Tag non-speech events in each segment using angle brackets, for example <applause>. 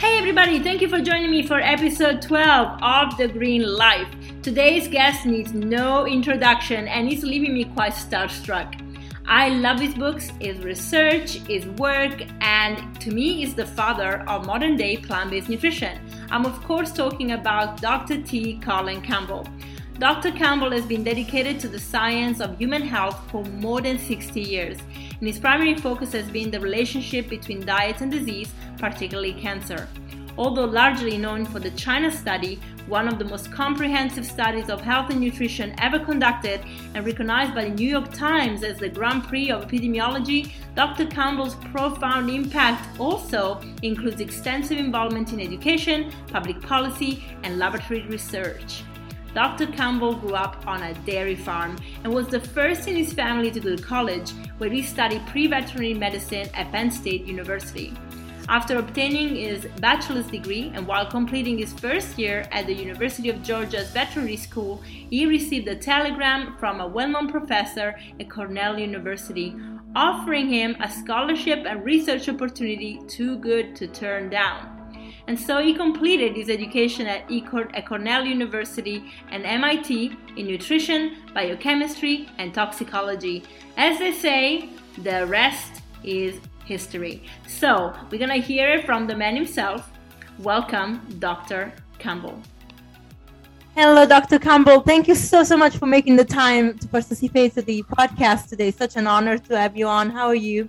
Hey everybody, thank you for joining me for episode 12 of The Green Life. Today's guest needs no introduction and is leaving me quite starstruck. I love his books, his research, his work, and to me, is the father of modern day plant based nutrition. I'm, of course, talking about Dr. T. Colin Campbell. Dr. Campbell has been dedicated to the science of human health for more than 60 years, and his primary focus has been the relationship between diet and disease, particularly cancer. Although largely known for the China study, one of the most comprehensive studies of health and nutrition ever conducted and recognized by the New York Times as the Grand Prix of epidemiology, Dr. Campbell's profound impact also includes extensive involvement in education, public policy, and laboratory research. Dr. Campbell grew up on a dairy farm and was the first in his family to go to college, where he studied pre veterinary medicine at Penn State University. After obtaining his bachelor's degree and while completing his first year at the University of Georgia's veterinary school, he received a telegram from a well known professor at Cornell University offering him a scholarship and research opportunity too good to turn down and so he completed his education at, at Cornell University and MIT in nutrition, biochemistry, and toxicology. As they say, the rest is history. So we're gonna hear from the man himself. Welcome, Dr. Campbell. Hello, Dr. Campbell. Thank you so, so much for making the time to participate to the podcast today. Such an honor to have you on. How are you?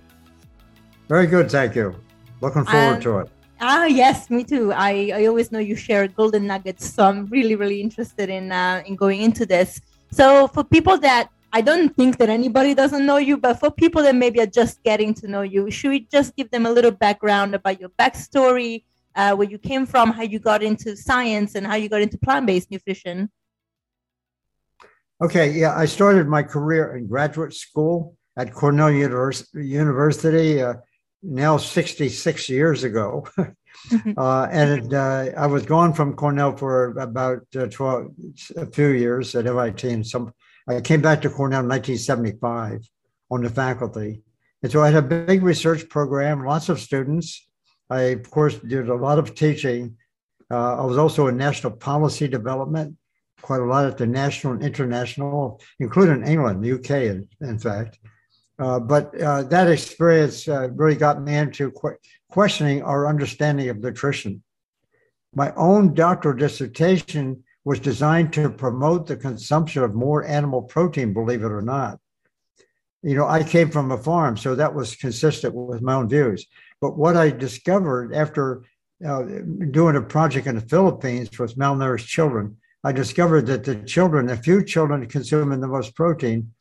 Very good, thank you. Looking forward to it. Ah, yes, me too. I, I always know you share golden nuggets, so I'm really, really interested in uh, in going into this. So, for people that I don't think that anybody doesn't know you, but for people that maybe are just getting to know you, should we just give them a little background about your backstory, uh, where you came from, how you got into science, and how you got into plant-based nutrition? Okay, yeah, I started my career in graduate school at Cornell University. Uh, now 66 years ago. Mm-hmm. uh, and uh, I was gone from Cornell for about uh, 12, a few years at MIT. And some, I came back to Cornell in 1975 on the faculty. And so I had a big research program, lots of students. I, of course, did a lot of teaching. Uh, I was also in national policy development, quite a lot at the national and international, including England, the UK, in, in fact. Uh, but uh, that experience uh, really got me into qu- questioning our understanding of nutrition. My own doctoral dissertation was designed to promote the consumption of more animal protein, believe it or not. You know, I came from a farm, so that was consistent with my own views. But what I discovered after uh, doing a project in the Philippines with malnourished children, I discovered that the children, the few children consuming the most protein,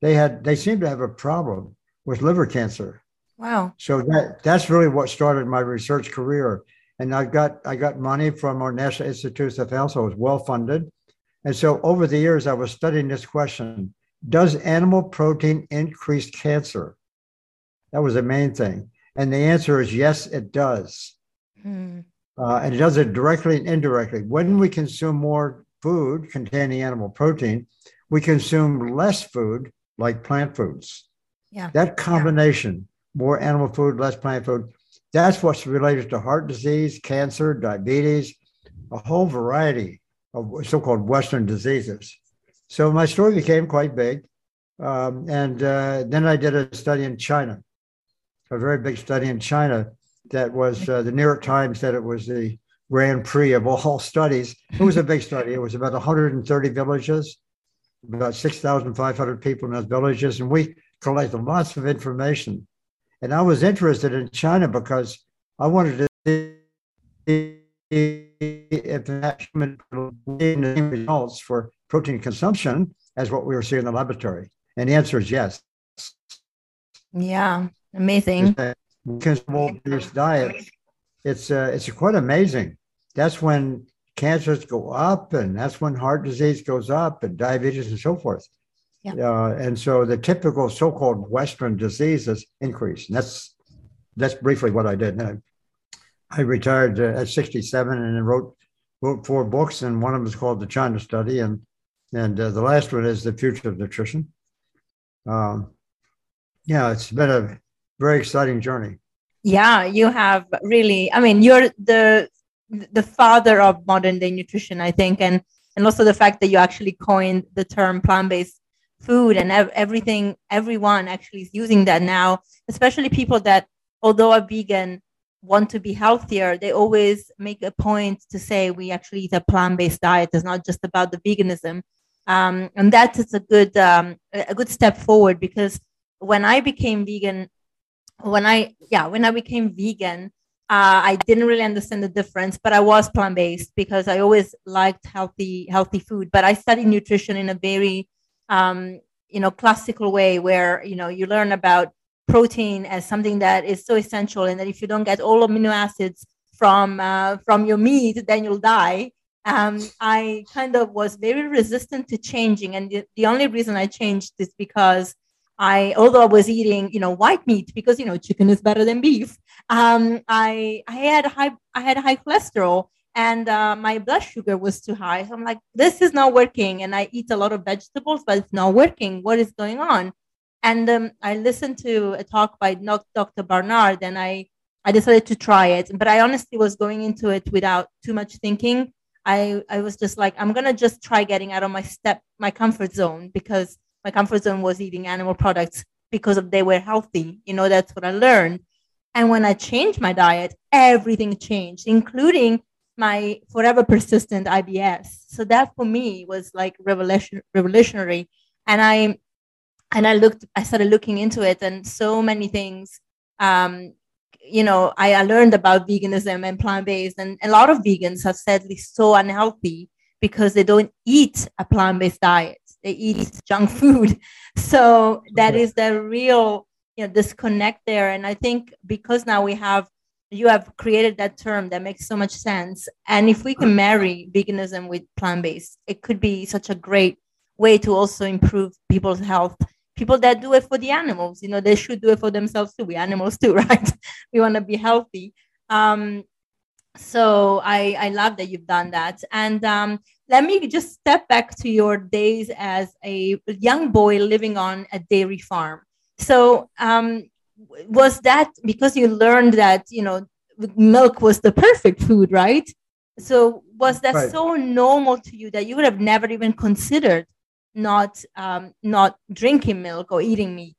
they had they seemed to have a problem with liver cancer. Wow. So that that's really what started my research career. And I got I got money from our National Institutes of Health, so I was well funded. And so over the years, I was studying this question: Does animal protein increase cancer? That was the main thing. And the answer is yes, it does. Hmm. Uh, and it does it directly and indirectly. When we consume more food containing animal protein, we consume less food like plant foods. Yeah. That combination, yeah. more animal food, less plant food, that's what's related to heart disease, cancer, diabetes, a whole variety of so called Western diseases. So my story became quite big. Um, and uh, then I did a study in China, a very big study in China that was uh, the New York Times said it was the Grand Prix of all <laughs> studies. It was a big study. It was about 130 villages about 6,500 people in those villages, and we collected lots of information. And I was interested in China because I wanted to see if that human results for protein consumption as what we were seeing in the laboratory. And the answer is yes. Yeah, amazing. Consumable based diet. It's uh, it's quite amazing. That's when cancers go up, and that's when heart disease goes up, and diabetes and so forth. Yeah. Uh, and so the typical so-called Western diseases increase. And that's that's briefly what I did. I, I retired uh, at 67 and wrote wrote four books, and one of them is called the China Study, and and uh, the last one is the Future of Nutrition. Um, yeah, it's been a very exciting journey. Yeah, you have really. I mean, you're the the father of modern day nutrition, I think, and and also the fact that you actually coined the term plant based food and ev- everything. Everyone actually is using that now, especially people that, although are vegan, want to be healthier. They always make a point to say we actually eat a plant based diet. It's not just about the veganism, um, and that is a good um, a good step forward because when I became vegan when I yeah when I became vegan, uh, I didn't really understand the difference, but I was plant based because I always liked healthy healthy food. But I studied nutrition in a very um, you know classical way where you know you learn about protein as something that is so essential, and that if you don't get all amino acids from uh, from your meat, then you'll die. Um, I kind of was very resistant to changing, and the, the only reason I changed is because I, although I was eating, you know, white meat because you know chicken is better than beef. Um, I I had high I had high cholesterol and uh, my blood sugar was too high. So I'm like, this is not working. And I eat a lot of vegetables, but it's not working. What is going on? And um, I listened to a talk by Dr. Barnard, and I I decided to try it. But I honestly was going into it without too much thinking. I I was just like, I'm gonna just try getting out of my step my comfort zone because my comfort zone was eating animal products because they were healthy. You know, that's what I learned. And when I changed my diet, everything changed, including my forever persistent IBS. So that for me was like revelation revolutionary. And I and I looked, I started looking into it, and so many things. Um, you know, I, I learned about veganism and plant based, and a lot of vegans are sadly so unhealthy because they don't eat a plant based diet they eat junk food. <laughs> So that is the real you know disconnect there. And I think because now we have you have created that term that makes so much sense. And if we can marry veganism with plant based, it could be such a great way to also improve people's health. People that do it for the animals, you know, they should do it for themselves too. We animals too, <laughs> right? we want to be healthy. Um, so I, I love that you've done that. And um, let me just step back to your days as a young boy living on a dairy farm. So, um, was that because you learned that you know milk was the perfect food, right? So, was that right. so normal to you that you would have never even considered not um, not drinking milk or eating meat?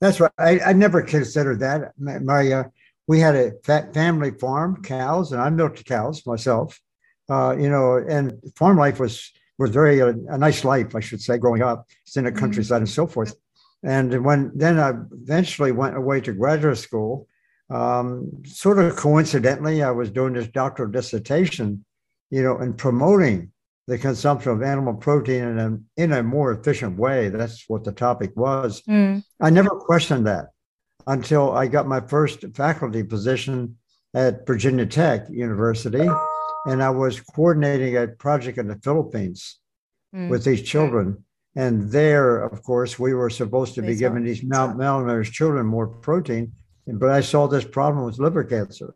That's right. I, I never considered that. My, my uh, we had a family farm, cows, and I milked cows myself uh, you know, and farm life was was very uh, a nice life, I should say, growing up. It's in the mm-hmm. countryside and so forth. And when then I eventually went away to graduate school, um, sort of coincidentally, I was doing this doctoral dissertation, you know, and promoting the consumption of animal protein in a, in a more efficient way. That's what the topic was. Mm. I never questioned that until I got my first faculty position at Virginia Tech University and I was coordinating a project in the Philippines mm. with these children. And there, of course, we were supposed to be giving these mal- malnourished children more protein, but I saw this problem with liver cancer.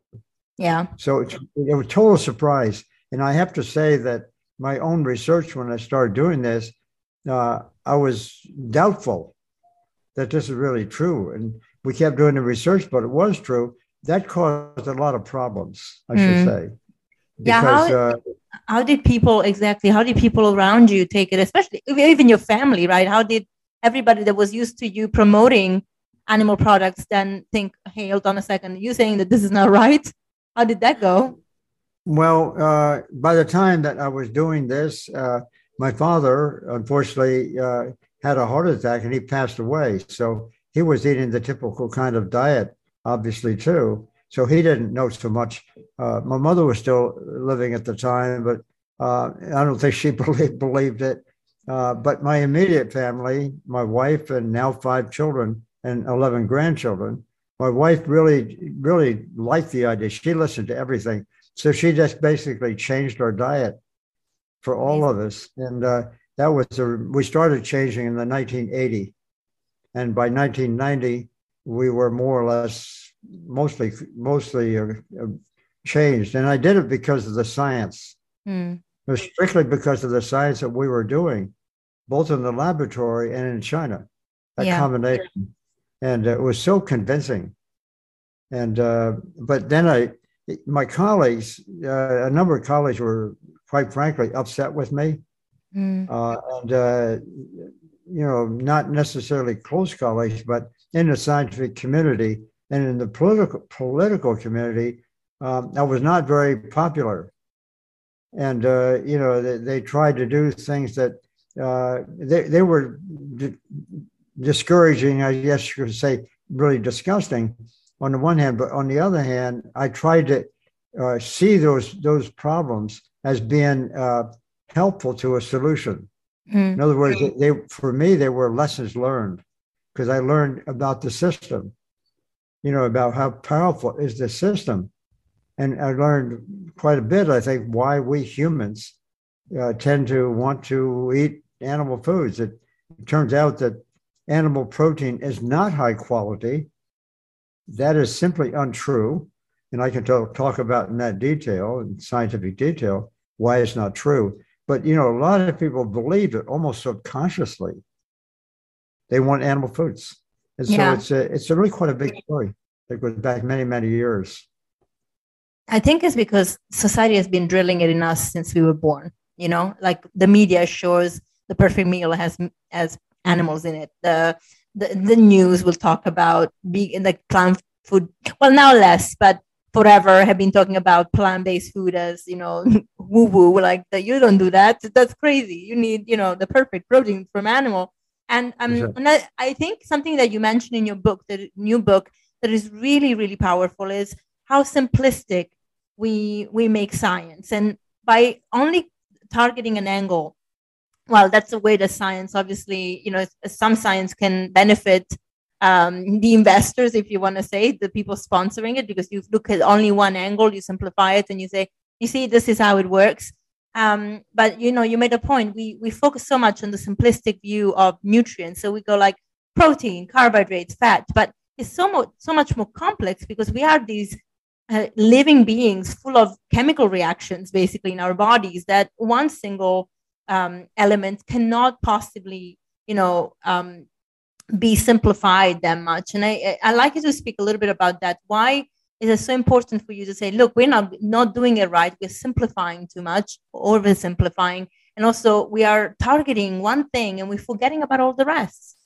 Yeah. So it, it was total surprise. And I have to say that my own research, when I started doing this, uh, I was doubtful that this is really true. And we kept doing the research, but it was true. That caused a lot of problems, I mm. should say. Yeah how, uh, how did people exactly how did people around you take it especially even your family right? How did everybody that was used to you promoting animal products then think hey hold on a second you saying that this is not <laughs> right? How did that go? Well uh, by the time that i was doing this uh, my father unfortunately uh, had a heart attack and he passed away. So he was eating the typical kind of diet obviously too so he didn't know so much. Uh, my mother was still living at the time, but uh, I don't think she <laughs> believed, believed it. Uh, but my immediate family, my wife, and now five children and 11 grandchildren, my wife really, really liked the idea. She listened to everything. So she just basically changed our diet for all of us. And uh, that was, a, we started changing in the 1980. And by 1990, we were more or less mostly mostly uh, uh, changed, and I did it because of the science. Mm. It was strictly because of the science that we were doing, both in the laboratory and in China. That yeah. combination, and it was so convincing And uh, but then I, my colleagues, uh, a number of colleagues were quite frankly upset with me, mm. uh, and uh, you know, not necessarily close colleagues, but in the scientific community and in the political political community, um, I was not very popular. And uh, you know, they, they, tried to do things that uh, they they were di- discouraging. I guess you could say really disgusting on the one hand, but on the other hand, I tried to uh, see those those problems as being uh, helpful to a solution. Mm. In other words, they for me they were lessons learned because I learned about the system, you know, about how powerful is the system, and I learned quite a bit. I think why we humans uh, tend to want to eat animal foods. It, it turns out that animal protein is not high quality. That is simply untrue. And I can talk, talk about in that detail, in scientific detail, why it's not true. But you know, a lot of people believe it almost subconsciously. They want animal foods, and so yeah. it's a it's a really quite a big story that goes back many many years. I think it's because society has been drilling it in us since we were born. You know, like the media shows the perfect meal has has animals in it. The the, the news will talk about being like plant food. Well, now less, but forever have been talking about plant-based food as you know <laughs> woo woo like that you don't do that. That's crazy. You need you know the perfect protein from animal. And um sure. and I, I think something that you mentioned in your book the new book that is really really powerful is how simplistic we we make science. And by only targeting an angle well that's a way that science obviously you know some science can benefit um, the investors, if you want to say, the people sponsoring it, because you look at only one angle, you simplify it, and you say, you see, this is how it works. Um, but you know, you made a point. We we focus so much on the simplistic view of nutrients, so we go like protein, carbohydrates, fat, but it's so much so much more complex because we are these uh, living beings full of chemical reactions, basically in our bodies. That one single um, element cannot possibly, you know, um, be simplified that much. And I, I like you to speak a little bit about that. Why is it so important for you to say, look, we're not not doing it right. We're simplifying too much, oversimplifying, and also we are targeting one thing and we're forgetting about all the rest.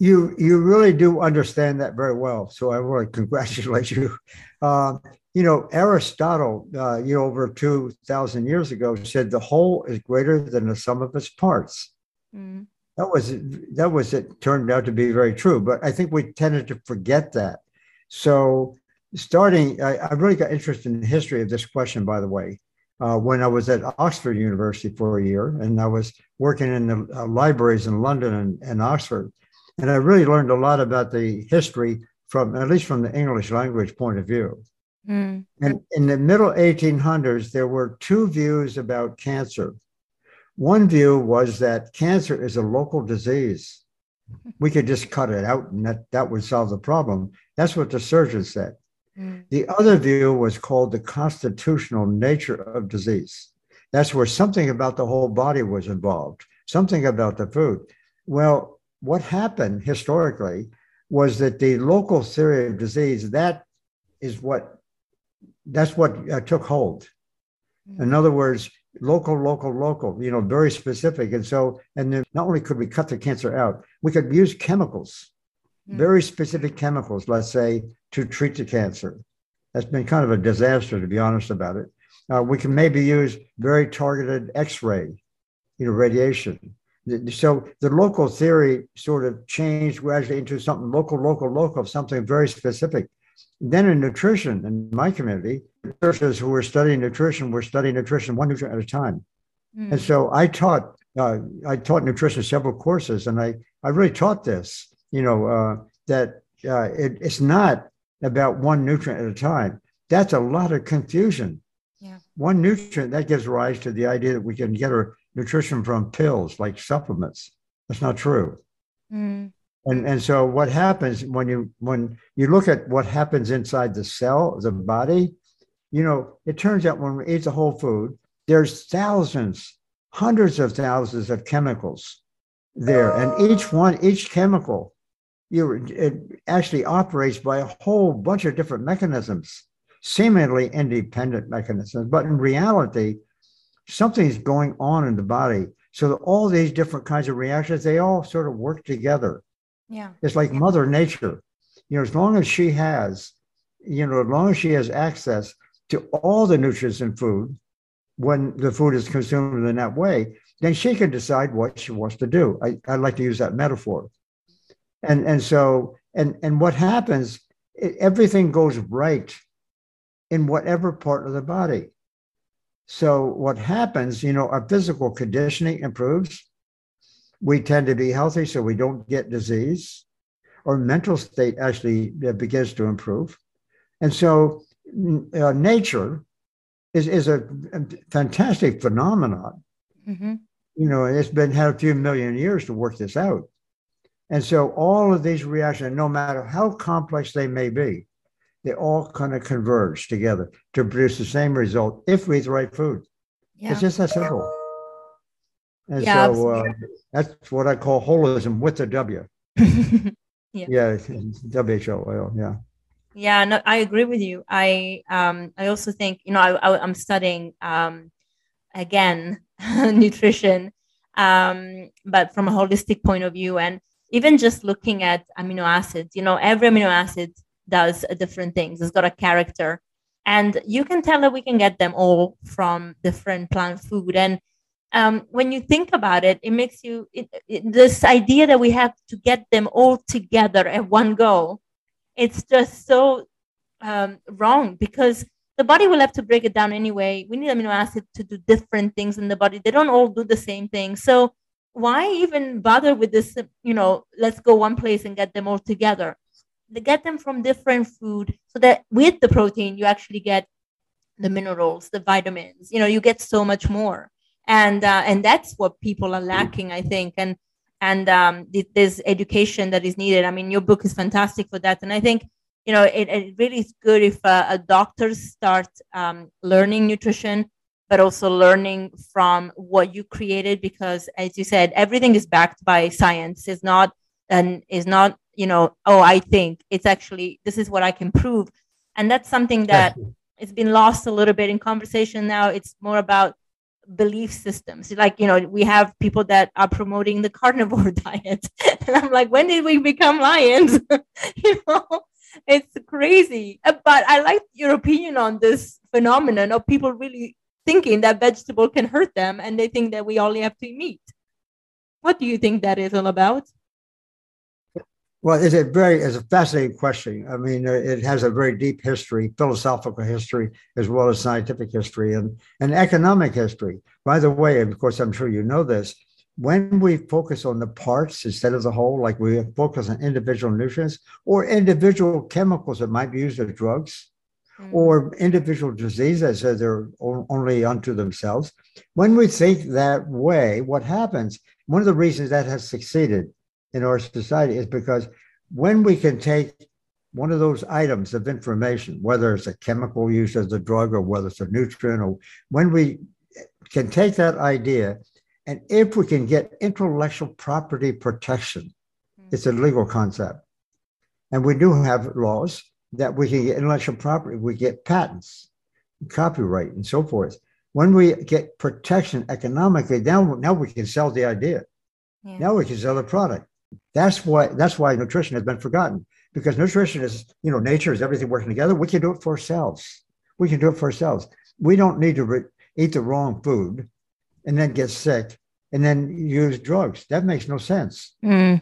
You you really do understand that very well. So I want to congratulate you. Uh, you know, Aristotle, uh, you know, over two thousand years ago, said the whole is greater than the sum of its parts. Mm that was that was it turned out to be very true but i think we tended to forget that. So starting i, I really got interested in the history of this question by the way. Uh, when i was at oxford university for a year and i was working in the uh, libraries in london and, and oxford and i really learned a lot about the history from at least from the english language point of view. Mm. and in the middle 1800s there were two views about cancer one view was that cancer is a local disease. We could just cut it out and that, that would solve the problem. That's what the surgeon said. Mm. The other view was called the constitutional nature of disease. That's where something about the whole body was involved, something about the food. Well, what happened historically was that the local theory of disease, that is what, that's what uh, took hold. Mm. In other words, local, local, local, you know, very specific. And so, and then not only could we cut the cancer out, we could use chemicals, mm. very specific chemicals, let's say, to treat the cancer. That's been kind of a disaster, to be honest about it. Uh, we can maybe use very targeted X-ray, you know, radiation. So the local theory sort of changed gradually into something local, local, local, something very specific. Then in nutrition, in my community, nurses who were studying nutrition were studying nutrition one nutrient at a time. Mm. And so I taught uh, I taught nutrition several courses, and I I really taught this. You know uh, that uh, it, it's not about one nutrient at a time. That's a lot of confusion. Yeah. One nutrient that gives rise to the idea that we can get our nutrition from pills like supplements. That's not true. Mm. And, and so what happens when you when you look at what happens inside the cell, the body, you know, it turns out when we eat the whole food, there's thousands, hundreds of thousands of chemicals there. And each one, each chemical you it actually operates by a whole bunch of different mechanisms, seemingly independent mechanisms, but in reality, something's going on in the body. So all these different kinds of reactions, they all sort of work together. Yeah. It's like Mother Nature. You know, as long as she has, you know, as long as she has access to all the nutrients in food, when the food is consumed in that way, then she can decide what she wants to do. I, I like to use that metaphor. And and so and and what happens, it, everything goes right in whatever part of the body. So what happens, you know, our physical conditioning improves. We tend to be healthy so we don't get disease. Our mental state actually uh, begins to improve. And so uh, nature is, is a, a fantastic phenomenon. Mm-hmm. You know, it's been had a few million years to work this out. And so all of these reactions, no matter how complex they may be, they all kind of converge together to produce the same result if we eat the right food. Yeah. It's just that simple. And yeah, so uh, that's what I call holism with a W. <laughs> yeah. yeah, <laughs> WHO. Yeah. Yeah, no, I agree with you. I um I also think you know I, I am studying um again <laughs> nutrition um but from a holistic point of view and even just looking at amino acids you know every amino acid does different things it's got a character. And you can tell that we can get them all from different plant food. And um, when you think about it it makes you it, it, this idea that we have to get them all together at one go it's just so um, wrong because the body will have to break it down anyway. We need amino acids to do different things in the body. They don't all do the same thing. So why even bother with this? You know, let's go one place and get them all together. They get them from different food so that with the protein you actually get the minerals, the vitamins. You know, you get so much more, and uh, and that's what people are lacking, I think. And and um, there's education that is needed. I mean, your book is fantastic for that, and I think you know it, it really is good if uh, a doctors start um, learning nutrition, but also learning from what you created because, as you said, everything is backed by science. It's not and is not you know oh I think it's actually this is what I can prove, and that's something that. It's been lost a little bit in conversation now. It's more about belief systems. Like, you know, we have people that are promoting the carnivore <laughs> diet. and I'm like, when did we become lions? <laughs> you know, it's crazy. Uh, but I like your opinion on this phenomenon of people really thinking that vegetable can hurt them and they think that we only have to eat meat. What do you think that is all about? Well, it's a very it's a fascinating question. I mean, uh, it has a very deep history, philosophical history, as well as scientific history and, and economic history. By the way, of course, I'm sure you know this. When we focus on the parts instead of the whole, like we focus on individual nutrients or individual chemicals that might be used as drugs, mm. or individual diseases that they're only unto themselves. When we think that way, what happens? One of the reasons that has succeeded in our society is because when we can take one of those items of information, whether it's a chemical use as a drug or whether it's a nutrient, or when we can take that idea and if we can get intellectual property protection, mm-hmm. it's a legal concept. And we do have laws that we can get intellectual property, we get patents, copyright, and so forth. When we get protection economically, now, now we can sell the idea. Yeah. Now we can sell the product. That's why that's why nutrition has been forgotten because nutrition is you know nature is everything working together. We can do it for ourselves. We can do it for ourselves. We don't need to re- eat the wrong food and then get sick and then use drugs. That makes no sense. Mm,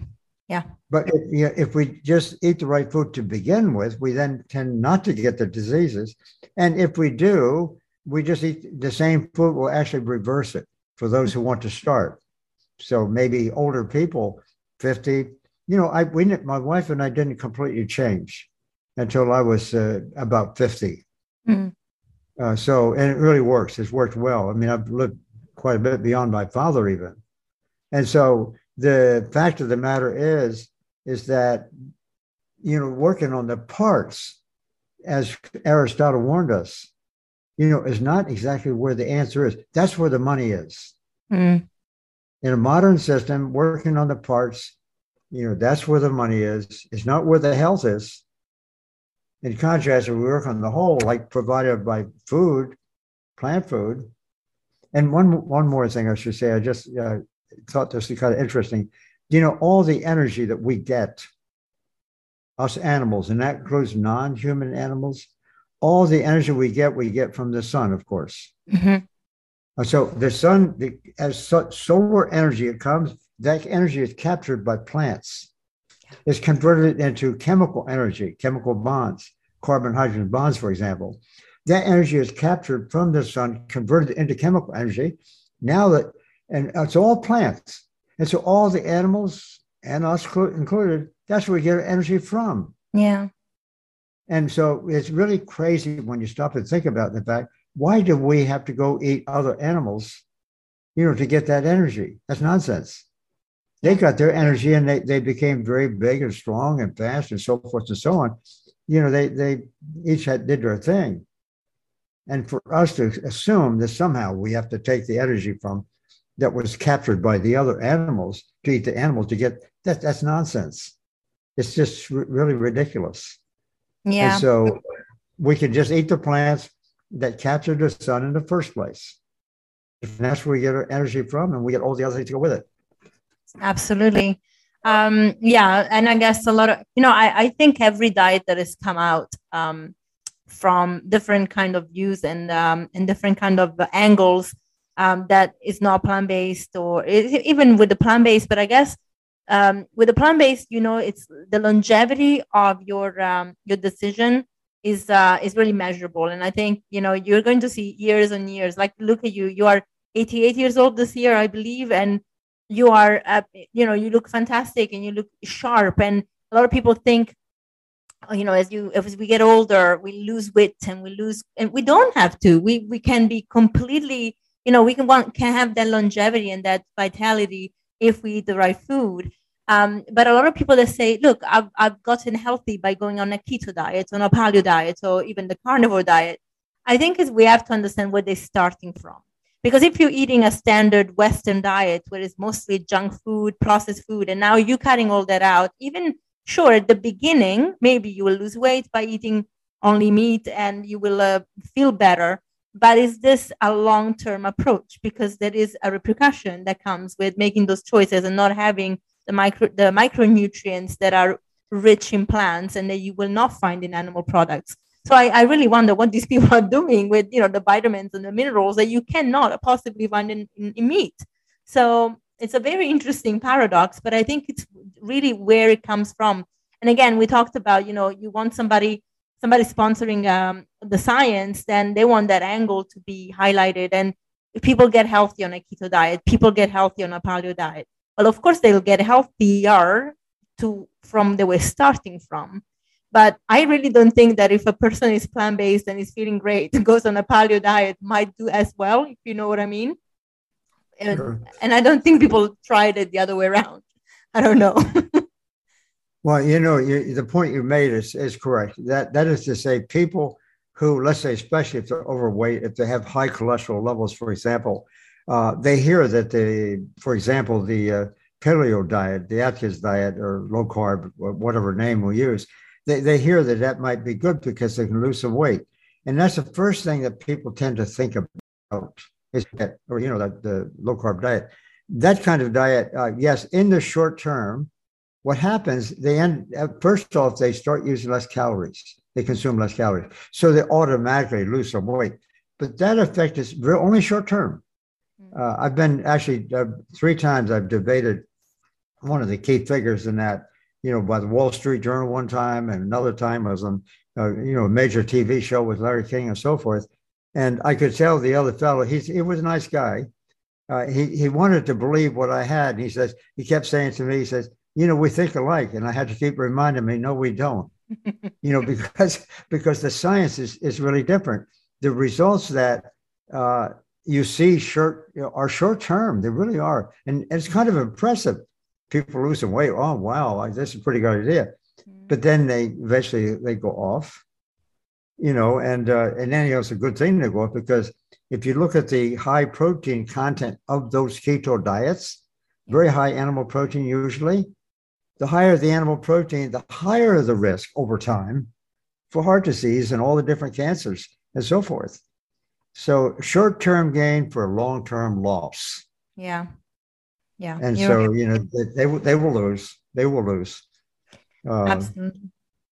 yeah. But if, you know, if we just eat the right food to begin with, we then tend not to get the diseases. And if we do, we just eat the same food will actually reverse it for those who want to start. So maybe older people 50. You know, I we my wife and I didn't completely change until I was uh, about 50. Mm. Uh, so, and it really works. It's worked well. I mean, I've lived quite a bit beyond my father even. And so the fact of the matter is, is that, you know, working on the parts, as Aristotle warned us, you know, is not exactly where the answer is. That's where the money is. Mm in a modern system, working on the parts You know, that's where the money is. It's not where the health is. In contrast, if we work on the whole, like provided by food, plant food. And one one more thing I should say, I just uh, thought this was kind of interesting. You know, all the energy that we get, us animals, and that includes non-human animals, all the energy we get, we get from the sun, of course. Mm-hmm. Uh, so the sun, the, as solar energy, it comes. That energy is captured by plants. It's converted into chemical energy, chemical bonds, carbon hydrogen bonds, for example. That energy is captured from the sun, converted into chemical energy. Now that, and it's all plants. And so all the animals and us included, that's where we get energy from. Yeah. And so it's really crazy when you stop and think about the fact why do we have to go eat other animals, you know, to get that energy? That's nonsense. They got their energy and they, they became very big and strong and fast and so forth and so on. You know, they they each had did their thing. And for us to assume that somehow we have to take the energy from that was captured by the other animals to eat the animals to get that that's nonsense. It's just really ridiculous. Yeah. And so we can just eat the plants that capture the sun in the first place. And that's where we get our energy from, and we get all the other things to go with it. Absolutely. Um, yeah. And I guess a lot of, you know, I, I think every diet that has come out um, from different kind of views and, um, and different kind of angles um, that is not plant-based or even with the plant-based, but I guess um, with the plant-based, you know, it's the longevity of your um, your decision is uh, is really measurable, and I think you know you're going to see years and years. Like look at you, you are 88 years old this year, I believe, and you are uh, you know you look fantastic and you look sharp. And a lot of people think, oh, you know, as you as we get older, we lose weight and we lose, and we don't have to. We we can be completely, you know, we can want can have that longevity and that vitality if we eat the right food. Um, but a lot of people that say, look, I've, I've gotten healthy by going on a keto diet, on a paleo diet, or even the carnivore diet. I think is we have to understand where they're starting from. Because if you're eating a standard Western diet where it's mostly junk food, processed food, and now you're cutting all that out, even sure, at the beginning, maybe you will lose weight by eating only meat and you will uh, feel better but is this a long-term approach because there is a repercussion that comes with making those choices and not having the micro the micronutrients that are rich in plants and that you will not find in animal products so I, I really wonder what these <laughs> people are doing with you know the vitamins and the minerals that you cannot possibly find in, in, in meat so it's a very interesting paradox but i think it's really where it comes from and again we talked about you know you want somebody somebody sponsoring um, the science, then they want that angle to be highlighted. And if people get healthy on a keto diet, people get healthy on a paleo diet. Well, of course, they'll get healthier to from the way starting from. But I really don't think that if a person is plant based and is feeling great, <laughs> goes on a paleo diet, might do as well, if you know what I mean. And, sure. and I don't think people tried it the other way around. I don't know. <laughs> Well, you know, you, the point you made is, is correct. That that is to say, people who, let's say, especially if they're overweight, if they have high cholesterol levels, for example, uh, they hear that they, for example, the uh, paleo diet, the Atkins diet, or low carb, whatever name we use, they, they hear that that might be good because they can lose some weight, and that's the first thing that people tend to think about is that, or you know, the, the low carb diet. That kind of diet, uh, yes, in the short term what happens, they end, first off, they start using less calories. They consume less calories. So they automatically lose some weight. But that effect is only short term. Uh, I've been actually uh, three times I've debated one of the key figures in that, you know, by the Wall Street Journal one time, and another time I was on, uh, you know, a major TV show with Larry King and so forth. And I could tell the other fellow, he's, he was a nice guy. Uh, he, he wanted to believe what I had. And he says, he kept saying to me, he says, you know, we think alike. And I had to keep reminding me, no, we don't. <laughs> you know, because because the science is, is really different. The results that uh, you see short you know, are short term. They really are, and, it's kind of impressive. People losing weight. Oh wow, this is a pretty good idea. Mm-hmm. But then they eventually they go off. You know, and uh, and then you know, it's a good thing to go off because if you look at the high protein content of those keto diets, very high animal protein usually, the higher the animal protein, the higher the risk over time for heart disease and all the different cancers and so forth. So short term gain for long term loss. Yeah. Yeah. And You're so, you know, they, they, they will lose. They will lose. Um, Absolutely.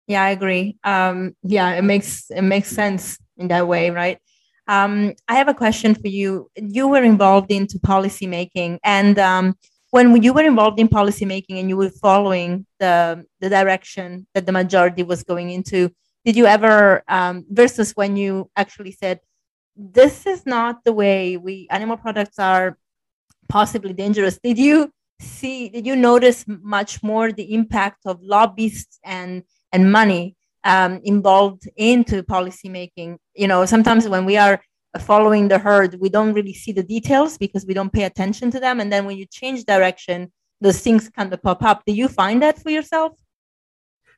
Yeah, I agree. Um, yeah, it makes it makes sense in that way, right? Um, I have a question for you. You were involved into policy making, and um, when you were involved in policy making and you were following the the direction that the majority was going into, did you ever um, versus when you actually said, "This is not the way we animal products are possibly dangerous"? Did you see? Did you notice much more the impact of lobbyists and and money um, involved into policy making. You know, sometimes when we are following the herd, we don't really see the details because we don't pay attention to them. And then when you change direction, those things kind of pop up. Do you find that for yourself?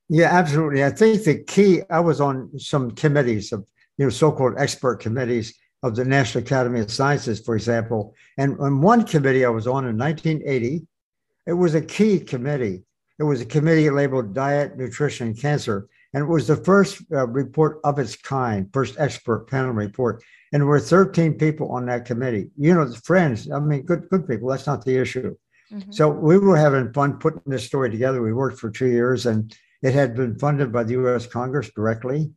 Yeah, absolutely. I think the key, I was on some committees of, you know, so-called expert committees of the National Academy of Sciences, for example. And on one committee I was on in 1980, it was a key committee. It was a committee labeled Diet, Nutrition, Cancer. And it was the first uh, report of its kind, first expert panel report. And there were 13 people on that committee. You know, the friends, I mean, good, good people. That's not the issue. Mm-hmm. So we were having fun putting this story together. We worked for two years and it had been funded by the US Congress directly.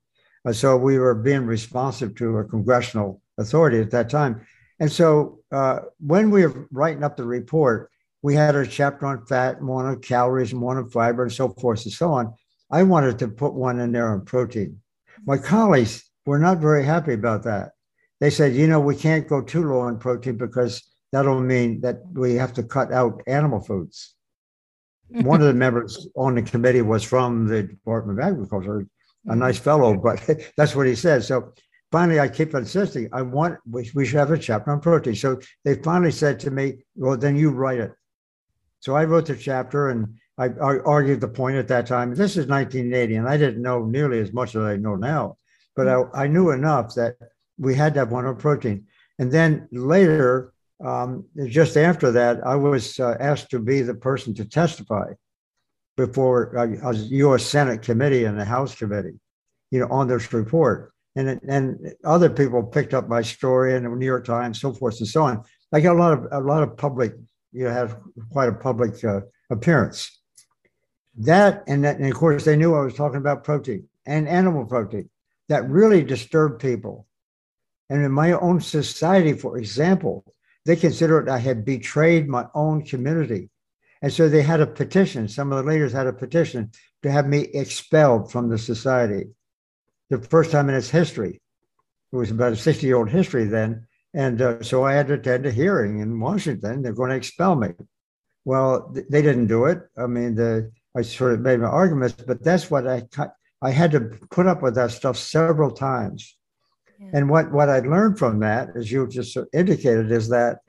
So we were being responsive to a congressional authority at that time. And so uh, when we were writing up the report, we had a chapter on fat, and one on calories, and one on fiber, and so forth and so on. I wanted to put one in there on protein. My colleagues were not very happy about that. They said, you know, we can't go too low on protein because that'll mean that we have to cut out animal foods. <laughs> One of the members on the committee was from the Department of Agriculture, a mm-hmm. nice fellow, but <laughs> that's what he said. So finally, I keep insisting, I want, we, we should have a chapter on protein. So they finally said to me, well, then you write it. So I wrote the chapter and I, I, argued the point at that time. This is 1980, and I didn't know nearly as much as I know now, but I, I knew enough that we had to have one on protein. And then later, um, just after that, I was uh, asked to be the person to testify before uh, U.S. Senate committee and the House committee, you know, on this report. And and other people picked up my story and the New York Times, so forth and so on. I got a lot of a lot of public, you know, have quite a public uh, appearance. That and, that, and of course, they knew I was talking about protein and animal protein. That really disturbed people. And in my own society, for example, they considered I had betrayed my own community. And so they had a petition, some of the leaders had a petition to have me expelled from the society. The first time in its history. It was about a 60 year old history then. And uh, so I had to attend a hearing in Washington. They're going to expel me. Well, th- they didn't do it. I mean, the I sort of made my arguments, but that's what I I had to put up with that stuff several times. Yeah. And what what I learned from that, as you just indicated, is that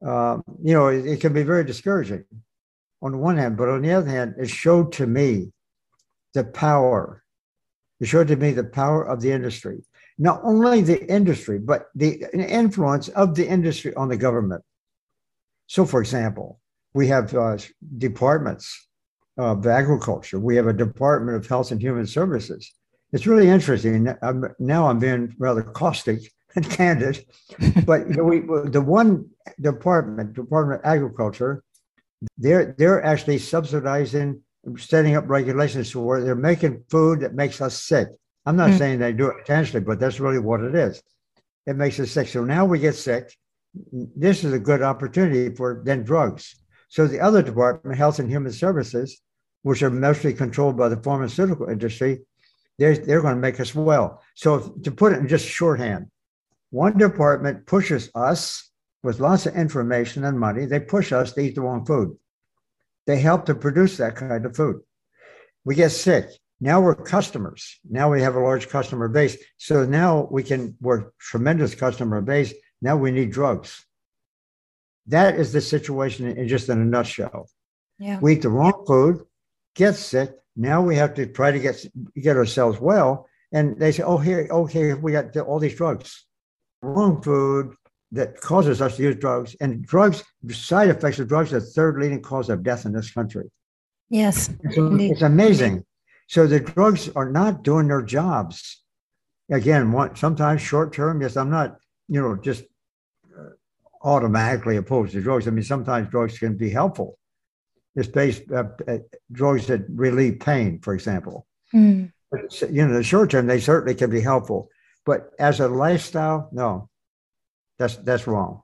um, you know it, it, can be very discouraging on the one hand, but on the other hand, it showed to me the power. It showed to me the power of the industry, not only the industry, but the influence of the industry on the government. So, for example, we have uh, departments of agriculture. We have a Department of Health and Human Services. It's really interesting. I'm, now I'm being rather caustic <laughs> and candid, but you know, we, the one department, Department of Agriculture, they're they're actually subsidizing, setting up regulations where they're making food that makes us sick. I'm not mm. saying they do it intentionally, but that's really what it is. It makes us sick. So now we get sick. This is a good opportunity for then drugs. So the other department, Health and Human Services, which are mostly controlled by the pharmaceutical industry, they're, they're going to make us well. So if, to put it in just shorthand, one department pushes us with lots of information and money. They push us to eat the wrong food. They help to produce that kind of food. We get sick. Now we're customers. Now we have a large customer base. So now we can, we're tremendous customer base. Now we need drugs. That is the situation in just in a nutshell. Yeah. We eat the wrong food, get sick. Now we have to try to get get ourselves well. And they say, oh, here, oh, okay, we got all these drugs, wrong food that causes us to use drugs. And drugs, side effects of drugs, are the third leading cause of death in this country. Yes. So it's amazing. So the drugs are not doing their jobs. Again, one, sometimes short term. Yes, I'm not, you know, just uh, automatically opposed to drugs. I mean, sometimes drugs can be helpful. It's based uh, uh, drugs that relieve pain, for example. Mm. But, you know, the short term, they certainly can be helpful. But as a lifestyle, no, that's that's wrong.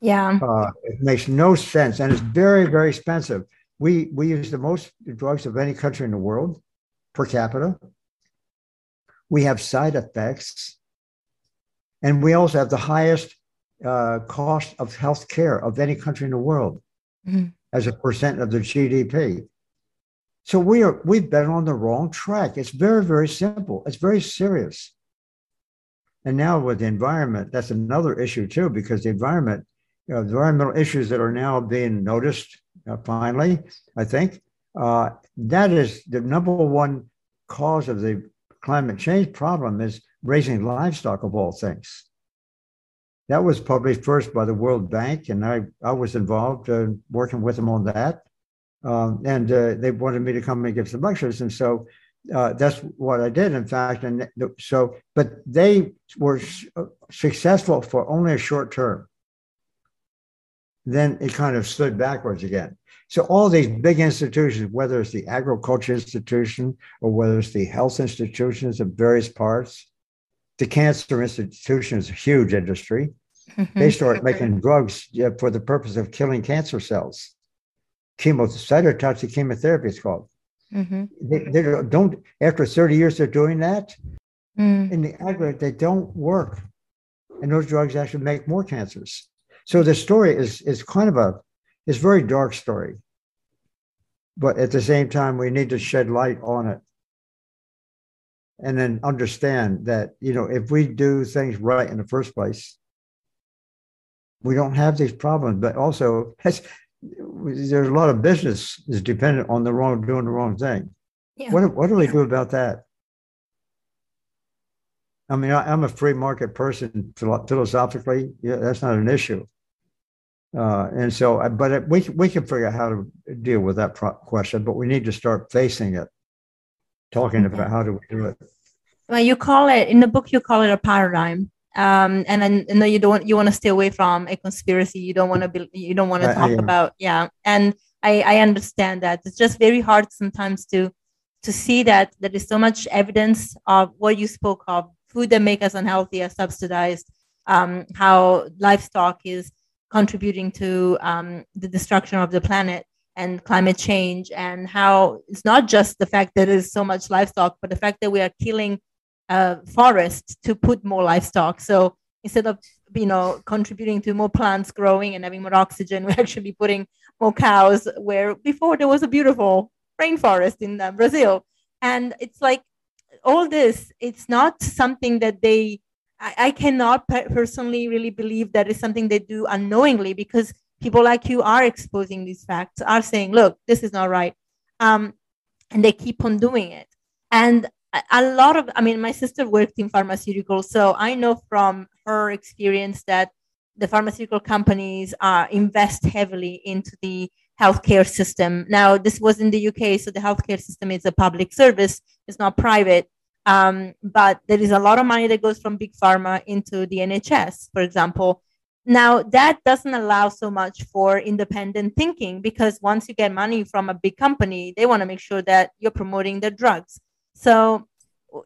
Yeah, uh, it makes no sense, and it's very very expensive. We we use the most drugs of any country in the world per capita. We have side effects, and we also have the highest uh, cost of health care of any country in the world mm-hmm. as a percent of the GDP. So we are we've been on the wrong track. It's very very simple. It's very serious. And now with the environment, that's another issue too, because the environment, you know, environmental issues that are now being noticed uh, finally, I think, uh, that is the number one cause of the climate change problem is raising livestock of all things. That was published first by the World Bank, and I, I was involved uh, working with them on that. Um, and uh, they wanted me to come and give some lectures. And so uh, that's what I did, in fact. And so, but they were successful for only a short term. Then it kind of slid backwards again. So all these big institutions, whether it's the agriculture institution or whether it's the health institutions of various parts, the cancer institution is a huge industry. Mm-hmm. They start making drugs for the purpose of killing cancer cells. Chemo, cytotoxic chemotherapy is called. Mm-hmm. They, they, don't, after 30 years of doing that, mm. in the aggregate, they don't work. And those drugs actually make more cancers. So the story is, is kind of a, it's very dark story. But at the same time, we need to shed light on it. And then understand that, you know, if we do things right in the first place, we don't have these problems. But also, <laughs> there's a lot of business is dependent on the wrong doing the wrong thing. Yeah. What what do we do about that? I mean, I, am a free market person philosophically. Yeah, that's not an issue. Uh, and so, but it, we we can figure out how to deal with that pro- question. But we need to start facing it, talking okay. about how do we do it. Well, you call it in the book. You call it a paradigm um, and then you know you don't you want to stay away from a conspiracy. You don't want to be you don't want to talk about yeah. And I, I understand that. It's just very hard sometimes to to see that there is so much evidence of what you spoke of food that make us unhealthy are subsidized um, how livestock is contributing to um, the destruction of the planet and climate change and how it's not just the fact that there's so much livestock but the fact that we are killing uh, forests to put more livestock. So instead of you know contributing to more plants growing and having more oxygen, <laughs> we're actually putting more cows where before there was a beautiful rainforest in uh, Brazil. And it's like all this, it's not something that they, I, I cannot personally really believe that is something they do unknowingly because people like you are exposing these facts, are saying, look, this is not right. Um, and they keep on doing it. And a lot of i mean my sister worked in pharmaceuticals so i know from her experience that the pharmaceutical companies uh, invest heavily into the healthcare system. Now this was in the uk so the healthcare system is a public service it's not private. Um, but there is a lot of money that goes from big pharma into the nhs for example. Now that doesn't allow so much for independent thinking because once you get money from a big company they want to make sure that you're promoting their drugs so,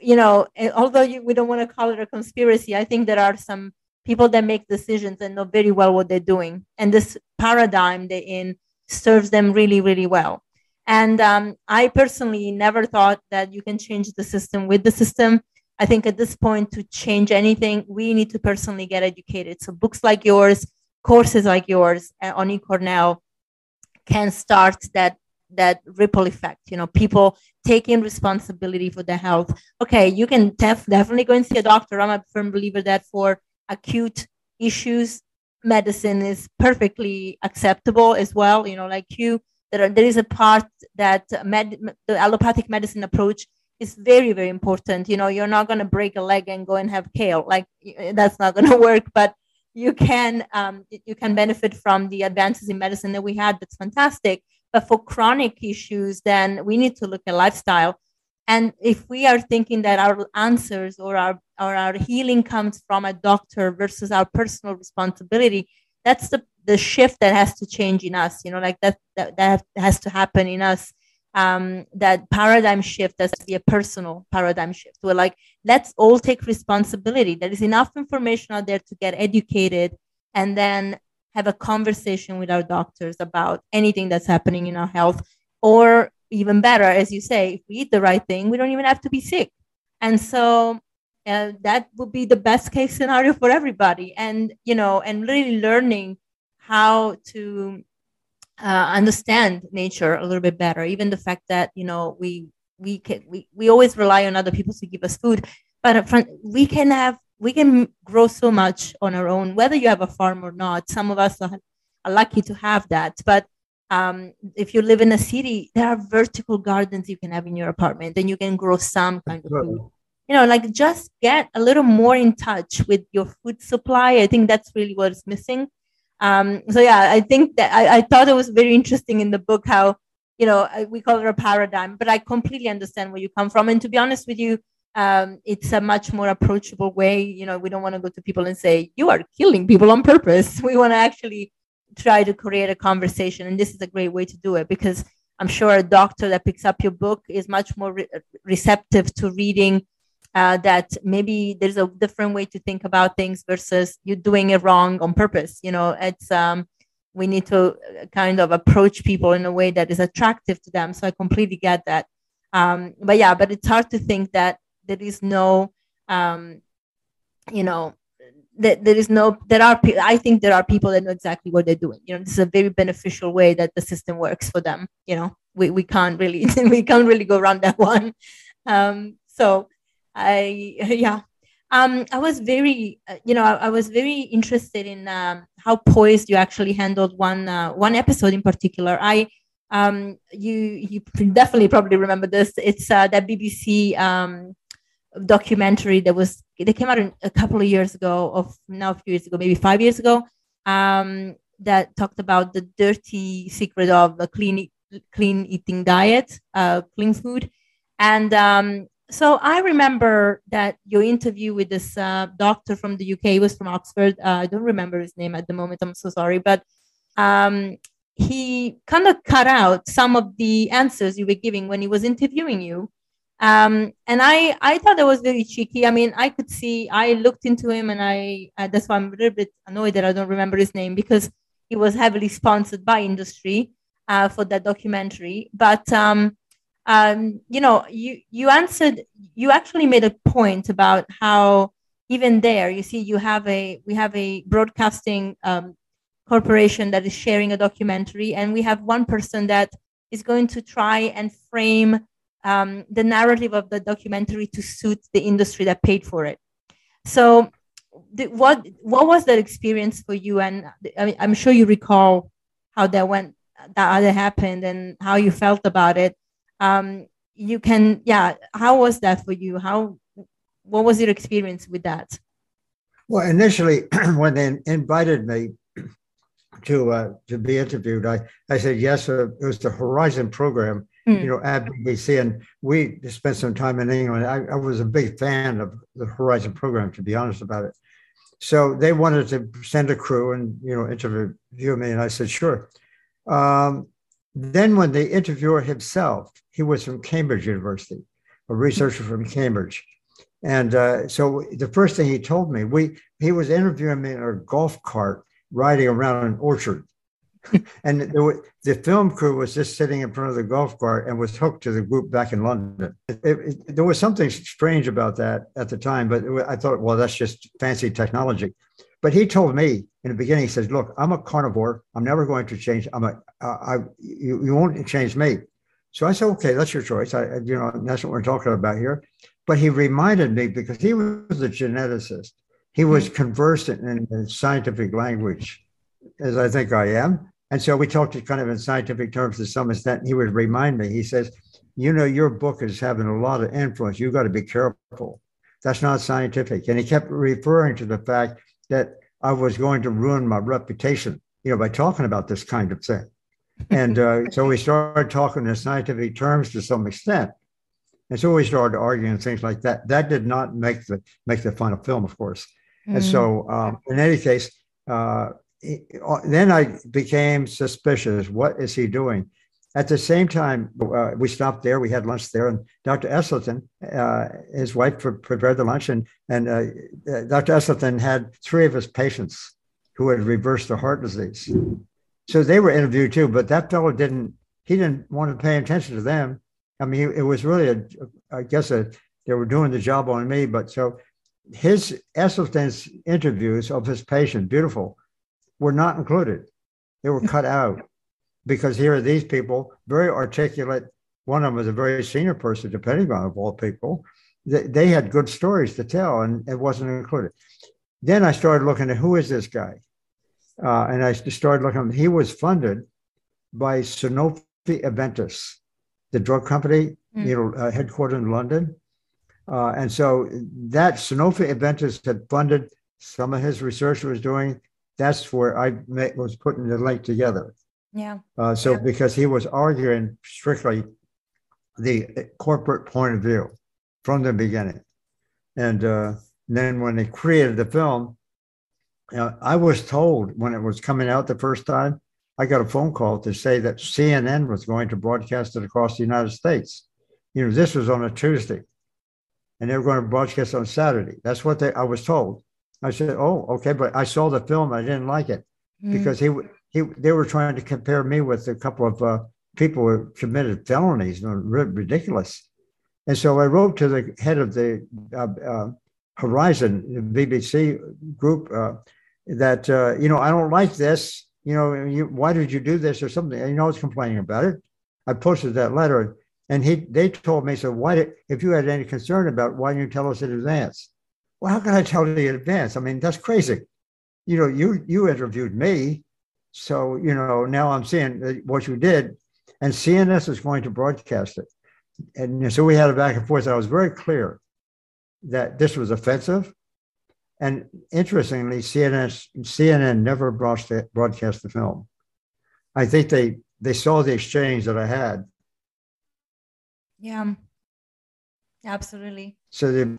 you know, although you, we don't want to call it a conspiracy, I think there are some people that make decisions and know very well what they're doing. And this paradigm they're in serves them really, really well. And um, I personally never thought that you can change the system with the system. I think at this point, to change anything, we need to personally get educated. So, books like yours, courses like yours uh, on eCornell can start that that ripple effect you know people taking responsibility for their health. Okay you can def- definitely go and see a doctor. I'm a firm believer that for acute issues medicine is perfectly acceptable as well. You know like you there, are, there is a part that med- the allopathic medicine approach is very very important. You know you're not going to break a leg and go and have kale. Like that's not going <laughs> to work but you can um, you can benefit from the advances in medicine that we had. That's fantastic But for chronic issues, then we need to look at lifestyle. And if we are thinking that our answers or our or our healing comes from a doctor versus our personal responsibility, that's the the shift that has to change in us. You know, like that that, that has to happen in us. Um, that paradigm shift has to be a personal paradigm shift. We're like, let's all take responsibility. There is enough information out there to get educated and then have a conversation with our doctors about anything that's happening in our health or even better as you say if we eat the right thing we don't even have to be sick. And so uh, that would be the best case scenario for everybody. And you know and really learning how to uh, understand nature a little bit better. Even the fact that you know we we can we, we always rely on other people to give us food. But we can have we can grow so much on our own, whether you have a farm or not. Some of us are, are lucky to have that. But um, if you live in a city, there are vertical gardens you can have in your apartment and you can grow some kind of food. You know, like just get a little more in touch with your food supply. I think that's really what's missing. Um, so yeah, I think that I, I thought it was very interesting in the book how, you know, we call it a paradigm, but I completely understand where you come from. And to be honest with you, um, it's a much more approachable way. You know, we don't want to go to people and say, you are killing people on purpose. <laughs> We want to actually try to create a conversation. And this is a great way to do it because I'm sure a doctor that picks up your book is much more re- receptive to reading uh, that maybe there's a different way to think about things versus you doing it wrong on purpose. You know, it's, um, we need to kind of approach people in a way that is attractive to them. So I completely get that. Um, but yeah, but it's hard to think that there is no um, you know that there is no there are i think there are people that know exactly what they're doing you know this is a very beneficial way that the system works for them you know we, we can't really <laughs> we can't really go around that one um, so i yeah um, I was very, uh, you know, I, I, was very interested in um, how poised you actually handled one uh, one episode in particular. I, um, you you definitely probably remember this. It's uh, that BBC um, documentary that was they came out a couple of years ago of now a few years ago maybe five years ago um, that talked about the dirty secret of a clean clean eating diet uh, clean food. And um, so i remember that your interview with this uh, doctor from the uk was from oxford. Uh, i don't remember his name at the moment i'm so sorry but um, he kind of cut out some of the answers you were giving when he was interviewing you um, and I, I thought that was very cheeky. I mean, I could see, I looked into him and I, uh, that's why I'm a little bit annoyed that I don't remember his name because he was heavily sponsored by industry uh, for that documentary. But, um, um, you know, you, you answered, you actually made a point about how even there, you see, you have a, we have a broadcasting um, corporation that is sharing a documentary and we have one person that is going to try and frame um, the narrative of the documentary to suit the industry that paid for it. So, what what was that experience for you? And I mean, I'm sure you recall how that went, that that happened, and how you felt about it. Um, you can, yeah. How was that for you? How what was your experience with that? Well, initially, <clears throat> when they invited me to uh, to be interviewed, I, I said yes. Uh, it was the Horizon program, mm. you know, at BBC. And we spent some time in England. I, I, was a big fan of the Horizon program, to be honest about it. So they wanted to send a crew and, you know, interview me. And I said, sure. Um, then when the interviewer himself, he was from Cambridge University, a researcher from Cambridge. And uh, so the first thing he told me, we he was interviewing me in a golf cart riding around an orchard. <laughs> and the film crew was just sitting in front of the golf cart and was hooked to the group back in London. It, it, there was something strange about that at the time, but I thought, well, that's just fancy technology. But he told me in the beginning, he says, "Look, I'm a carnivore. I'm never going to change. I'm a, uh, I, you, you won't change me." So I said, "Okay, that's your choice. I, you know, that's what we're talking about here." But he reminded me because he was a geneticist. He was mm-hmm. conversant in scientific language, as I think I am. And so we talked kind of in scientific terms to some extent. He would remind me, he says, You know, your book is having a lot of influence. You've got to be careful. That's not scientific. And he kept referring to the fact that I was going to ruin my reputation, you know, by talking about this kind of thing. And uh, <laughs> so we started talking in scientific terms to some extent. And so we started arguing things like that. That did not make the make the final film, of course. Mm. And so, um, in any case, uh, then I became suspicious. What is he doing? At the same time, uh, we stopped there. We had lunch there, and Dr. Esselstyn, uh, his wife, prepared the lunch, and and uh, uh Dr. Esselstyn had three of his patients who had reversed their heart disease. So they were interviewed too, but that fellow didn't. He didn't want to pay attention to them. I mean, it was really a. I guess a, they were doing the job on me, but so his Esselstyn's interviews of his patient, beautiful, were not included. They were cut out because here are these people, very articulate. One of them was a very senior person, depending on of all people. They, they had good stories to tell, and it wasn't included. Then I started looking at who is this guy, uh, and I started looking. He was funded by Sanofi Aventis, the drug company, mm. you know, uh, headquartered in London. Uh, and so that Sanofi Aventis had funded some of his research was doing. That's where I met, was putting the link together. Yeah. Uh, so yeah. because he was arguing strictly the corporate point of view from the beginning, and uh, then when they created the film, I was told when it was coming out the first time, I got a phone call to say that CNN was going to broadcast it across the United States. You know, this was on a Tuesday, and they were going to broadcast on Saturday. That's what they, I was told. I said, "Oh, okay," but I saw the film. I didn't like it mm. because he he they were trying to compare me with a couple of uh, people who committed felonies, you know, ridiculous. And so I wrote to the head of the uh, uh, Horizon BBC group uh, that uh, you know I don't like this. You know, you, why did you do this or something? And, you know, I was complaining about it. I posted that letter, and he they told me so. Why did if you had any concern about why didn't you tell us in advance? Well, how can I tell you in advance? I mean, that's crazy. You know, you you interviewed me so, you know, now I'm seeing what you did, and CNN is going to broadcast it. And so we had a back and forth. I was very clear that this was offensive. And interestingly, CNN, CNN never broadcast the film. I think they, they saw the exchange that I had. Yeah, absolutely. So, they,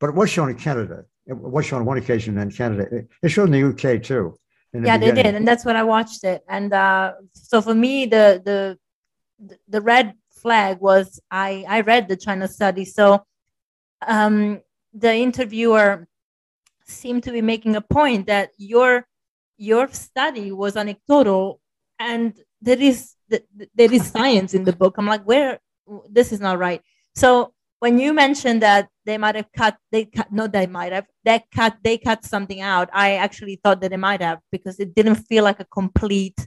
but it was shown in Canada. It was shown on one occasion in Canada. It showed in the UK too yeah the they did and that's when i watched it. And uh, so for me the the the red flag was i i read the china study. So um the interviewer seemed to be making a point that your your study was anecdotal and there is there is science in the book. I'm like where? This is not right. So when you mentioned that they might have cut they cut no they might have they cut they cut something out i actually thought that they might have because it didn't feel like a complete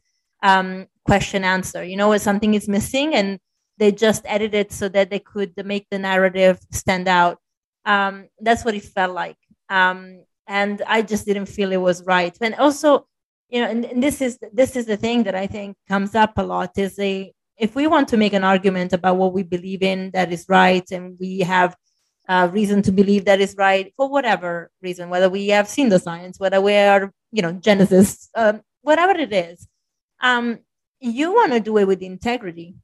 um, question answer. You know something is missing and they just edited so that they could make the narrative stand out. Um, that's what it felt like. Um, and i just didn't feel it was right. And also you know and, and this is this is the thing that i think comes up a lot is a if we want to make an argument about what we believe in that is right and we have uh, reason to believe that is right for whatever reason whether we have seen the science whether we are you know genesis um, whatever it is um, you want to do it with integrity.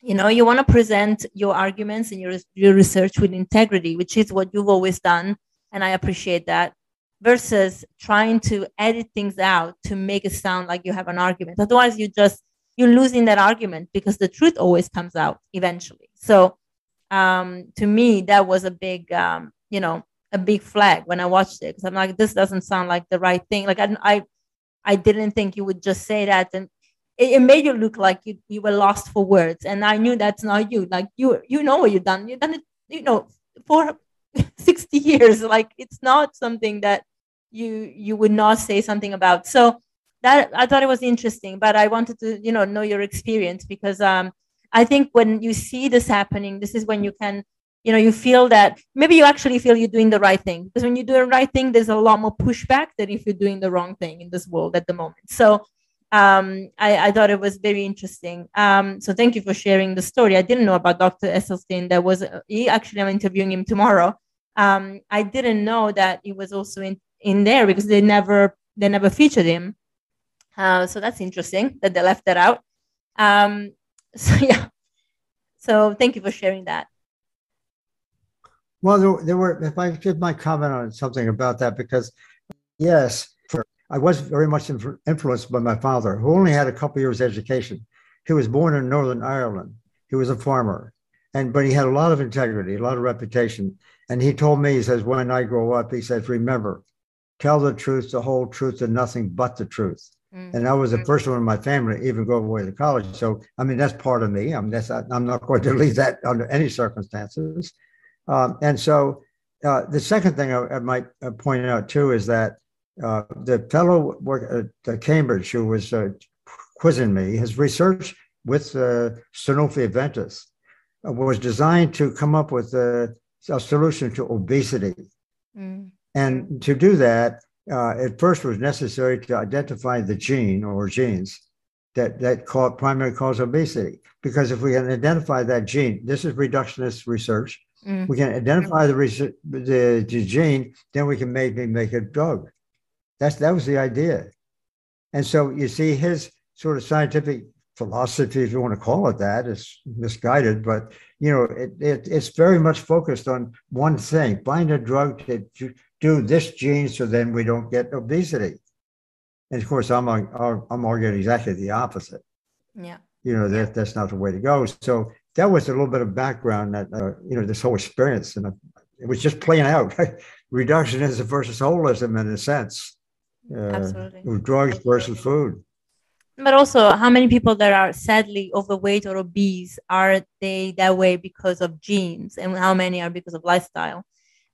You know you want to present your arguments and your, your research with integrity which is what you've always done and i appreciate that versus trying to edit things out to make it sound like you have an argument. Otherwise you just you're losing that argument because the truth always comes out eventually. So um, to me, that was a big, um, you know, a big flag when I watched it because I'm like, this doesn't sound like the right thing. Like I, I, I didn't think you would just say that, and it, it, made you look like you, you were lost for words. And I knew that's not you. Like you, you know what you've done. You've done it, you know, for <laughs> 60 years. Like it's not something that you you would not say something about. So that I thought it was interesting, but I wanted to, you know, know your experience because um, I think when you see this happening, this is when you can, you know, you feel that maybe you actually feel you're doing the right thing because when you do the right thing, there's a lot more pushback than if you're doing the wrong thing in this world at the moment. So um, I, I, thought it was very interesting. Um, so thank you for sharing the story. I didn't know about Dr. Esselstyn. That was he actually I'm interviewing him tomorrow. Um, I didn't know that he was also in, in there because they never they never featured him. Uh, so that's interesting that they left that out. Um, <laughs> so yeah. So thank you for sharing that. Well, there, there were. If I give my comment on something about that, because yes, for, I was very much influenced by my father, who only had a couple years education. He was born in Northern Ireland. He was a farmer, and but he had a lot of integrity, a lot of reputation. And he told me, he says, when I grow up, he says, remember, tell the truth, the whole truth, and nothing but the truth. Mm-hmm. And I was the first one in my family to even go away to college. So, I mean, that's part of me. I mean, that's I'm not going to <laughs> leave that under any circumstances. Um, and so, uh, the second thing I, I, might uh, point out too is that uh, the fellow work at Cambridge who was uh, quizzing me, his research with uh, Sanofi Aventis uh, was designed to come up with a, a solution to obesity. Mm. And to do that, uh, at first was necessary to identify the gene or genes that, that cause, primary cause obesity. Because if we can identify that gene, this is reductionist research, mm. we can identify the, the, the, gene, then we can maybe make a drug. That's, that was the idea. And so you see his sort of scientific philosophy, if you want to call it that, is misguided, but you know, it, it, it's very much focused on one thing: find a drug to do this gene, so then we don't get obesity. And of course, I'm I'm arguing exactly the opposite. Yeah, you know that that's not the way to go. So that was a little bit of background that uh, you know this whole experience, and it was just playing out. <laughs> Reductionism versus holism, in a sense. Uh, Absolutely. Drugs versus food but also how many people that are sadly overweight or obese are they that way because of genes and how many are because of lifestyle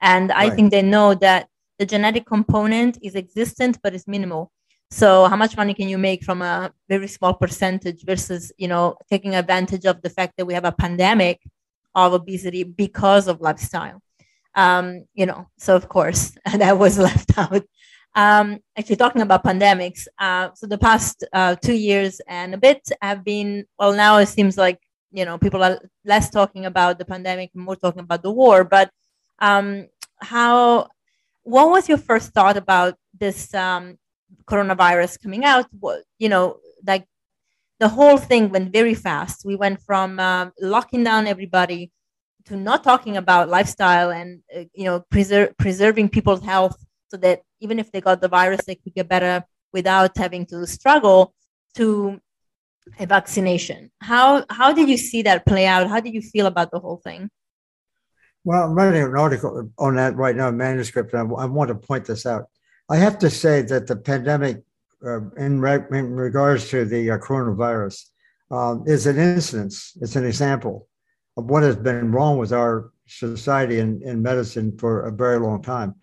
and i right. think they know that the genetic component is existent but it's minimal so how much money can you make from a very small percentage versus you know taking advantage of the fact that we have a pandemic of obesity because of lifestyle um, you know so of course <laughs> that was left <laughs> out um, actually, talking about pandemics, uh, so the past uh, two years and a bit have been, well, now it seems like, you know, people are less talking about the pandemic, more talking about the war. But um, how, what was your first thought about this um, coronavirus coming out? What, you know, like the whole thing went very fast. We went from uh, locking down everybody to not talking about lifestyle and, uh, you know, preser- preserving people's health so that even if they got the virus, they could get better without having to struggle to a vaccination. How how did you see that play out? How did you feel about the whole thing? Well, I'm writing an article on that right now, a manuscript, and I, want to point this out. I have to say that the pandemic, uh, in, re- in, regards to the uh, coronavirus, um, is an instance, it's an example of what has been wrong with our society and, and medicine for a very long time.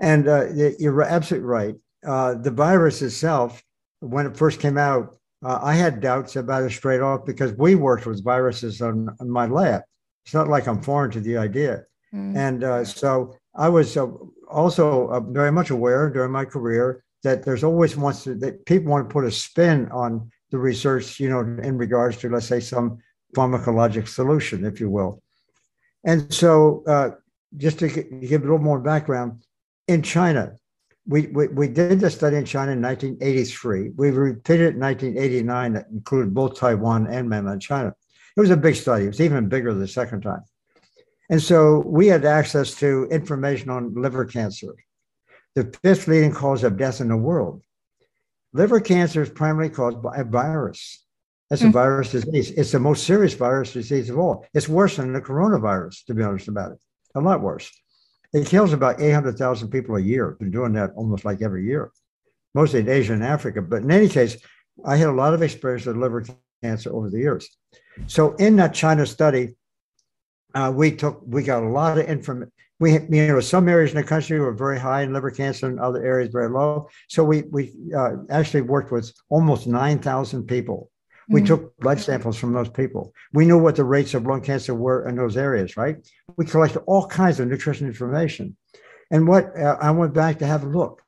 And uh, you're absolutely right. Uh, the virus itself, when it first came out, uh, I had doubts about it straight off because we worked with viruses on, on my lab. It's not like I'm foreign to the idea. Mm. And uh, so I was uh, also uh, very much aware during my career that there's always wants to, that people want to put a spin on the research, you know, in regards to, let's say, some pharmacologic solution, if you will. And so, just to give a little more background, in China. We, we, we did the study in China in 1983. We repeated it in 1989 that included both Taiwan and mainland China. It was a big study. It was even bigger the second time. And so we had access to information on liver cancer, the fifth leading cause of death in the world. Liver cancer is primarily caused by a virus. That's a mm-hmm. virus disease. It's the most serious virus disease of all. It's worse than the coronavirus, to be honest about it, a lot worse. It kills about 800,000 people a year. Been doing that almost like every year, mostly in Asia and Africa. But in any case, I had a lot of experience with liver cancer over the years. So in that China study, uh, we took we got a lot of information. We you know some areas in the country were very high in liver cancer and other areas very low. So we we uh, actually worked with almost nine thousand people. We mm-hmm. took blood samples from those people. We knew what the rates of lung cancer were in those areas, right? We collected all kinds of nutrition information. And what uh, I went back to have a look.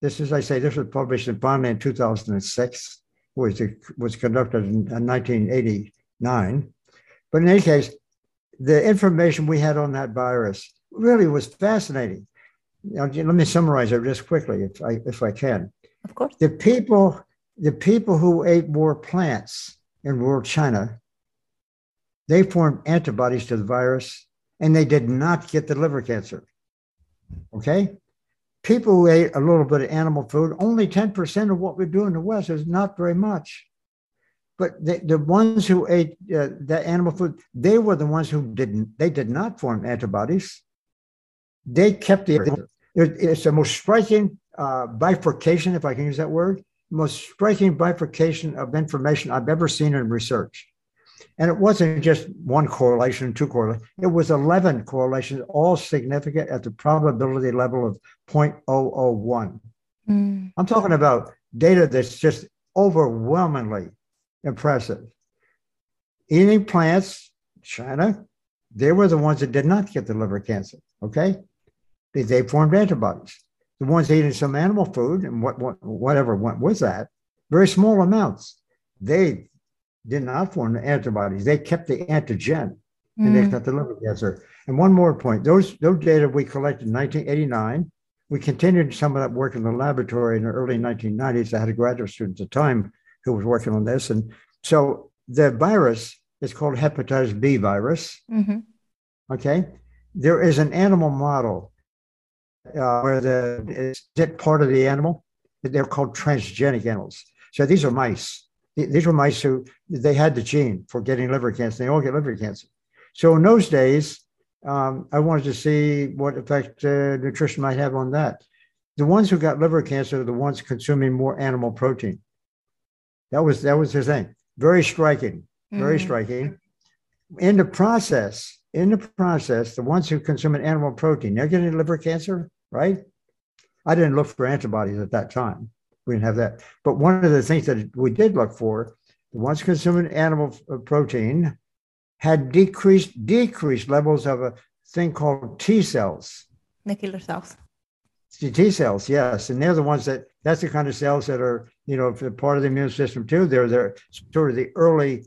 This is, I say, this was published in Bonn in 2006, was, was conducted in uh, 1980 nine. But in any case, the information we had on that virus really was fascinating. Now, let me summarize it just quickly, if I if I can. Of course. The people, the people who ate more plants in rural China, they formed antibodies to the virus, and they did not get the liver cancer. Okay. People who ate a little bit of animal food, only 10% of what we do in the West is not very much. But the, the ones who ate uh, that animal food, they were the ones who didn't, they did not form antibodies. They kept the, it's the most striking uh, bifurcation, if I can use that word, most striking bifurcation of information I've ever seen in research. And it wasn't just one correlation, two correlations. It was 11 correlations, all significant at the probability level of 0.001. Mm. I'm talking about data that's just overwhelmingly impressive. Eating plants, China, they were the ones that did not get the liver cancer. Okay. They, they formed antibodies. The ones eating some animal food and what, what whatever went with that, very small amounts, they did not form the antibodies. They kept the antigen and they mm. got the liver cancer. And one more point those, those data we collected in 1989, we continued some of that work in the laboratory in the early 1990s. I had a graduate student at the time who was working on this. And so the virus is called hepatitis B virus. Mm-hmm. Okay. There is an animal model uh, where the is it part of the animal. They're called transgenic animals. So these are mice. These were mice who they had the gene for getting liver cancer. They all get liver cancer. So in those days, um, I wanted to see what effect uh, nutrition might have on that. The ones who got liver cancer are the ones consuming more animal protein. That was that was the thing. Very striking. Very mm. striking. In the process, in the process, the ones who consume an animal protein, they're getting liver cancer right? I didn't look for antibodies at that time. We didn't have that. But one of the things that we did look for, the ones consuming animal uh, protein had decreased decreased levels of a thing called T cells. The killer cells. T cells, yes, and they're the ones that that's the kind of cells that are you know part of the immune system too. They're they're sort of the early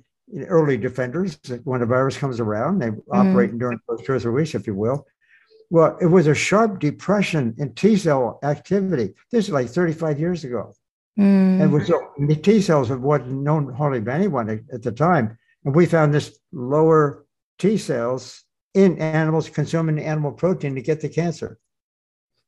early defenders. When a virus comes around, they mm. operate during those two or three weeks, if you will. Well, it was a sharp depression in T cell activity. This is like 35 years ago. Mm. And was, the T cells wasn't known hardly by anyone at, at the time. And we found this lower T cells in animals consuming animal protein to get the cancer.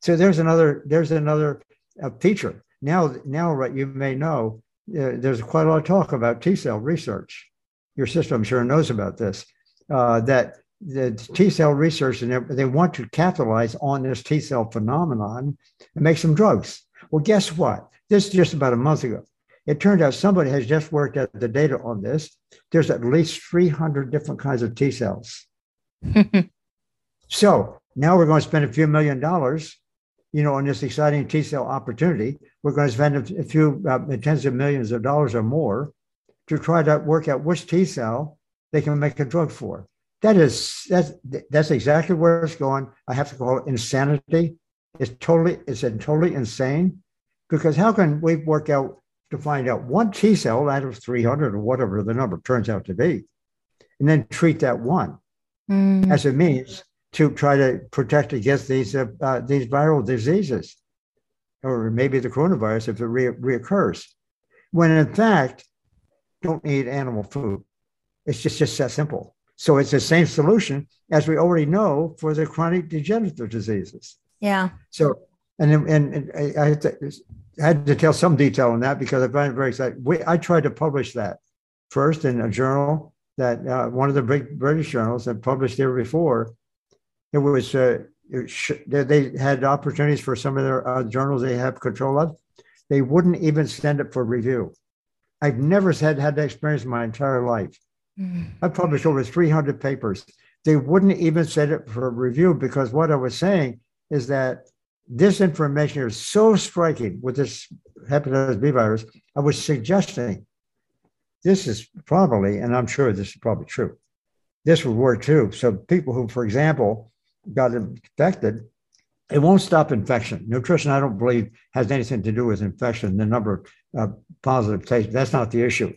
So there's another there's another uh, feature. Now now what you may know uh, there's quite a lot of talk about T cell research. Your system I'm sure knows about this. Uh, that the T cell research and they want to capitalize on this T cell phenomenon and make some drugs. Well, guess what? This is just about a month ago. It turned out somebody has just worked out the data on this. There's at least 300 different kinds of T cells. <laughs> so now we're going to spend a few million dollars, you know, on this exciting T cell opportunity. We're going to spend a few uh, tens of millions of dollars or more to try to work out which T cell they can make a drug for that is that's that's exactly where it's going. I have to call it insanity. It's totally it's totally insane because how can we work out to find out one T cell out of 300 or whatever the number turns out to be, and then treat that one mm. as a means to try to protect against these uh, uh, these viral diseases, or maybe the coronavirus if it re- reoccurs. When in fact, don't eat animal food. It's just just that simple. So it's the same solution as we already know for the chronic degenerative diseases. Yeah. So, and, and, and I, had to, I had to tell some detail on that because I find it very exciting. We, I tried to publish that first in a journal that uh, one of the big British journals that published there before. It was uh, it sh- they had opportunities for some of their uh, journals they have control of. They wouldn't even send it for review. I've never had had that experience in my entire life. Mm. I published over 300 papers. They wouldn't even send it for review because what I was saying is that this information is so striking with this hepatitis B virus. I was suggesting this is probably, and I'm sure this is probably true, this would work too. So people who, for example, got infected, it won't stop infection. Nutrition, I don't believe, has anything to do with infection. The number of uh, positive tests, that's not the issue.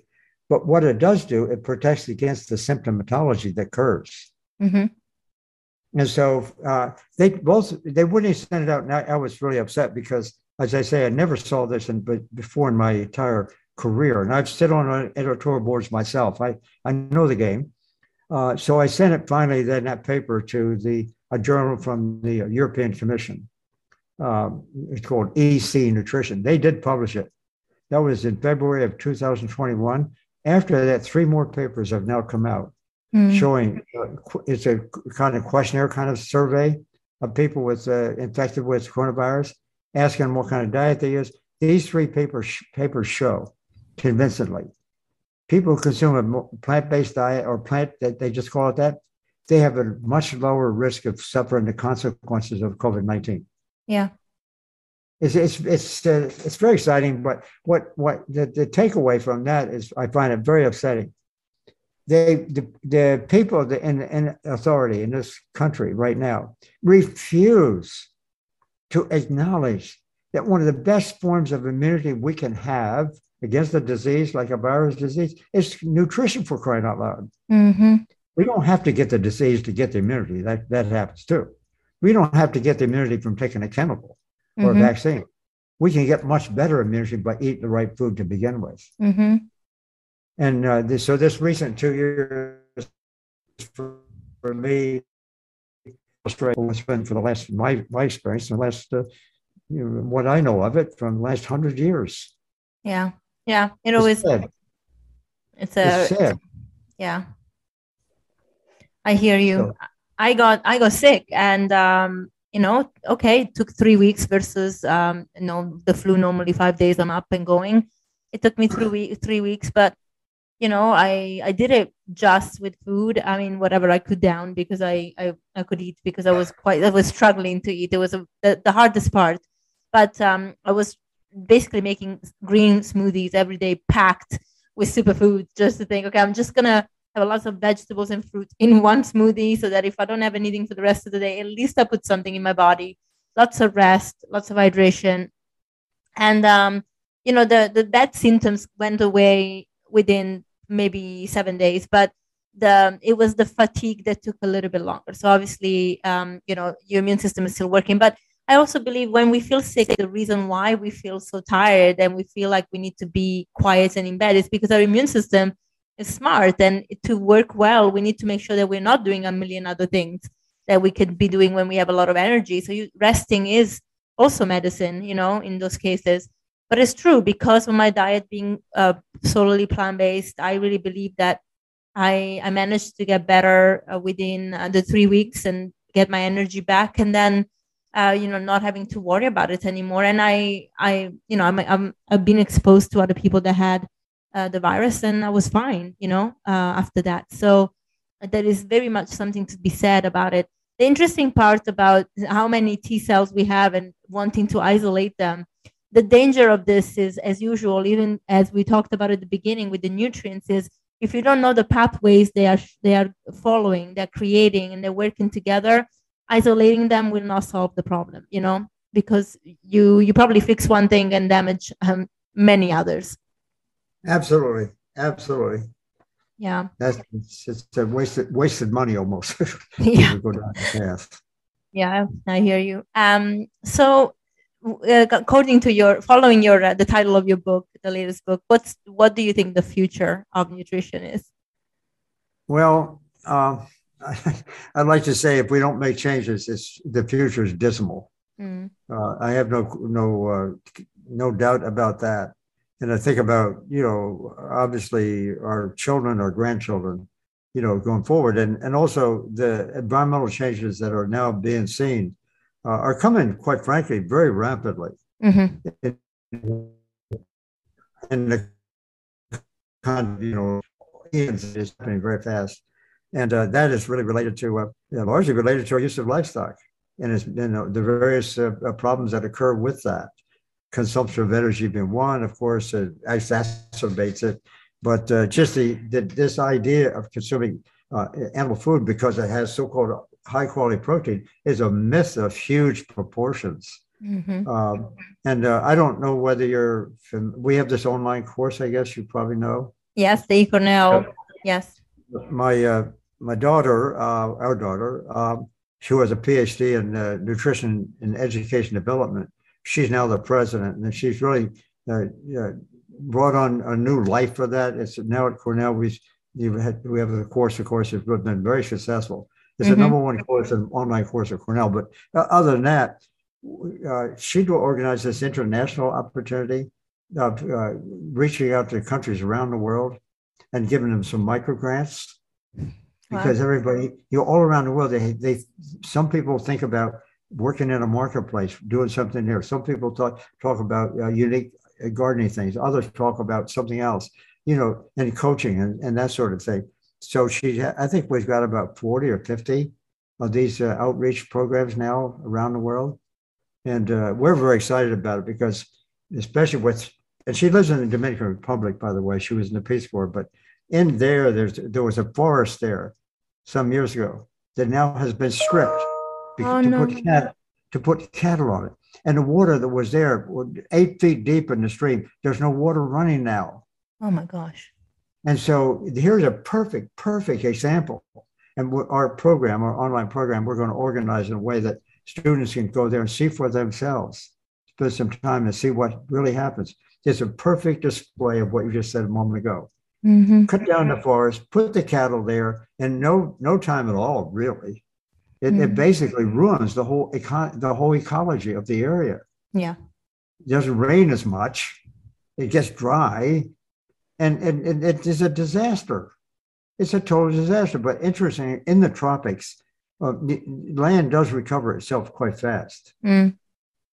But what it does do, it protects against the symptomatology that occurs. Mm-hmm. And so uh, they both they wouldn't send it out. And I, I, was really upset because, as I say, I never saw this in, but before in my entire career. And I've sit on editorial boards myself. I, I know the game. Uh, so I sent it finally, then that paper to the a journal from the European Commission. Um, it's called EC Nutrition. They did publish it. That was in February of 2021. After that, three more papers have now come out mm. showing uh, it's a kind of questionnaire kind of survey of people with uh, infected with coronavirus, asking them what kind of diet they use. These three papers papers show convincingly people who consume a plant-based diet or plant that they just call it that, they have a much lower risk of suffering the consequences of COVID nineteen. Yeah, it's it's it's uh, it's very exciting. But what what the, the takeaway from that is, I find it very upsetting. They the, the people in, in authority in this country right now refuse to acknowledge that one of the best forms of immunity we can have against a disease like a virus disease is nutrition for crying out loud. Mm-hmm. We don't have to get the disease to get the immunity. That that happens too. We don't have to get the immunity from taking a chemical or mm-hmm. a vaccine. We can get much better immunity by eating the right food to begin with. Mm-hmm. And uh, this, so this recent two years for, for me, Australia has been for the last my my experience, the last uh, you know, what I know of it from the last hundred years. Yeah, yeah, it always. It's, it's a it's sad. yeah. I hear you. So, I got I got sick, and um, you know, okay, it took three weeks versus um, you know the flu normally five days. I'm up and going. It took me three weeks, three weeks, but you know, I I did it just with food. I mean, whatever I could down because I I, I could eat because I was quite I was struggling to eat. It was a, the, the hardest part, but um, I was basically making green smoothies every day, packed with superfoods, just to think, okay, I'm just gonna have lots of vegetables and fruit in one smoothie so that if I don't have anything for the rest of the day, at least I put something in my body. Lots of rest, lots of hydration. And um, you know, the, the bad symptoms went away within maybe seven days, but the it was the fatigue that took a little bit longer. So obviously, um, you know, your immune system is still working. But I also believe when we feel sick, the reason why we feel so tired and we feel like we need to be quiet and in bed is because our immune system smart and to work well we need to make sure that we're not doing a million other things that we could be doing when we have a lot of energy. So you, resting is also medicine you know in those cases. But it's true because of my diet being uh, solely plant-based i really believe that i i managed to get better uh, within uh, the three weeks and get my energy back and then uh, you know not having to worry about it anymore. And i i you know I'm, I'm i've been exposed to other people that had uh, the virus and I was fine, you know, uh, after that. So there is very much something to be said about it. The interesting part about how many T cells we have and wanting to isolate them, the danger of this is, as usual, even as we talked about at the beginning with the nutrients, is if you don't know the pathways they are they are following, they're creating, and they're working together, isolating them will not solve the problem. You know, because you you probably fix one thing and damage um, many others. Absolutely, absolutely. Yeah, that's it's, it's a wasted wasted money almost. <laughs> yeah. go down path. Yeah, I hear you. Um, so uh, according to your following your uh, the title of your book, the latest book, what's what do you think the future of nutrition is? Well, uh, <laughs> I'd like to say if we don't make changes, it's the future is dismal. Mm. Uh, I have no no uh, no doubt about that and I think about, you know, obviously our children, our grandchildren, you know, going forward, and and also the environmental changes that are now being seen uh, are coming, quite frankly, very rapidly. Mm-hmm. And, the kind you know, is happening very fast, and uh, that is really related to, uh, largely related to our use of livestock, and it's you know the various uh, problems that occur with that consumption of energy being one, of course, it exacerbates it. But uh, just the, the, this idea of consuming uh, animal food because it has so-called high quality protein is a myth of huge proportions. Mm-hmm. Um, and uh, I don't know whether you're. We have this online course. I guess you probably know. Yes, the Cornell. yes. My uh, my daughter, uh, our daughter, um, she has a PhD in uh, nutrition and education development she's now the president, and she's really uh, brought on a new life for that. It's now at Cornell. We had, we have a course, of course, it's been very successful. It's mm-hmm. the number one course, an online course at Cornell. But uh, other than that, uh, she organized this international opportunity of uh, reaching out to countries around the world and giving them some micro grants because wow. everybody, you know, all around the world, they, they, some people think about working in a marketplace, doing something there. Some people talk talk about uh, unique gardening things. Others talk about something else, you know, and coaching and, and that sort of thing. So she, I think we've got about 40 or 50 of these uh, outreach programs now around the world. And uh, we're very excited about it because, especially with, and she lives in the Dominican Republic, by the way. She was in the Peace Corps, but in there, there's there was a forest there some years ago that now has been stripped oh, to, no. put cat, to put cattle on it. And the water that was there, eight feet deep in the stream, there's no water running now. Oh my gosh. And so here's a perfect, perfect example. And our program, our online program, we're going to organize in a way that students can go there and see for themselves, spend some time and see what really happens. It's a perfect display of what you just said a moment ago. Mm-hmm. Cut down the forest, put the cattle there, and no no time at all, really. It, mm-hmm. it basically ruins the whole econ- the whole ecology of the area. Yeah, it doesn't rain as much. It gets dry, and, and, and it is a disaster. It's a total disaster. But interesting, in the tropics, uh, land does recover itself quite fast mm.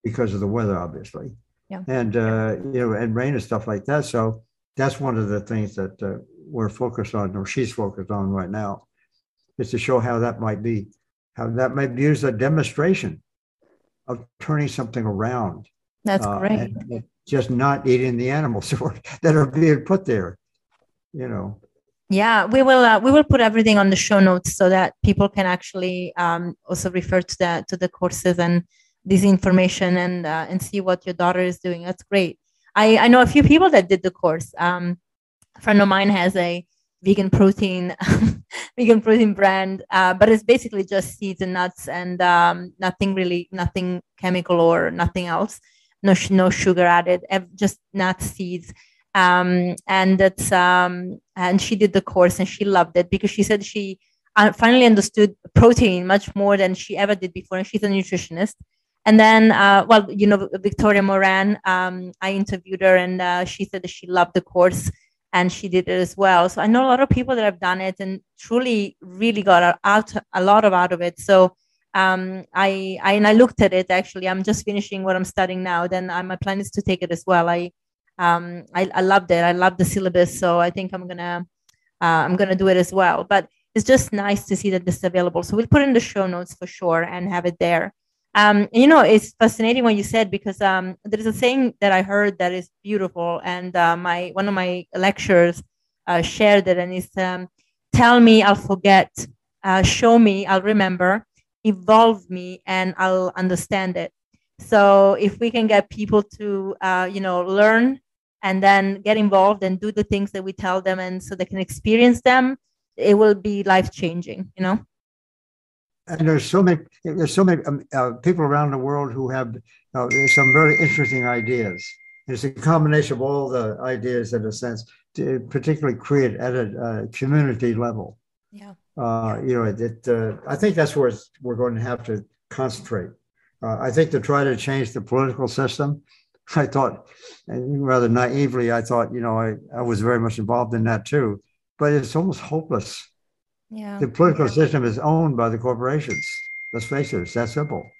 because of the weather, obviously. Yeah. And uh, you know, and rain and stuff like that. So that's one of the things that uh, we're focused on, or she's focused on right now, is to show how that might be, how that might be used as a demonstration of turning something around. That's uh, great. just not eating the animals <laughs> that are being put there, you know. Yeah, we will. Uh, we will put everything on the show notes so that people can actually um, also refer to the to the courses and this information and uh, and see what your daughter is doing. That's great. I I know a few people that did the course. Um, a friend of mine has a vegan protein <laughs> vegan protein brand, uh, but it's basically just seeds and nuts and um, nothing really, nothing chemical or nothing else. No no sugar added, just nuts, seeds. Um, and that's um, and she did the course and she loved it because she said she uh, finally understood protein much more than she ever did before and she's a nutritionist. And then uh, well you know victoria moran um, i interviewed her and uh, she said that she loved the course and she did it as well so i know a lot of people that have done it and truly really got out a lot of out of it so um, I, I and I looked at it actually. I'm just finishing what I'm studying now. Then I, my plan is to take it as well. I um, I, I loved it. I love the syllabus, so I think I'm gonna uh, I'm gonna do it as well. But it's just nice to see that this is available. So we'll put in the show notes for sure and have it there. Um, you know, it's fascinating what you said because um, there is a saying that I heard that is beautiful, and uh, my one of my lecturers uh, shared it, and it's um, "Tell me, I'll forget; uh, show me, I'll remember; evolve me, and I'll understand it." So if we can get people to, uh, you know, learn and then get involved and do the things that we tell them and so they can experience them it will be life changing you know and there's so many there's so many um, uh, people around the world who have uh, some very interesting ideas it's a combination of all the ideas in a sense to particularly create at a uh, community level yeah uh, you know it, uh, i think that's where we're going to have to concentrate uh, i think to try to change the political system <laughs> I thought, and rather naively, I thought, you know, I, I was very much involved in that too. But it's almost hopeless. Yeah. The political system is owned by the corporations. Let's face it, it's that simple.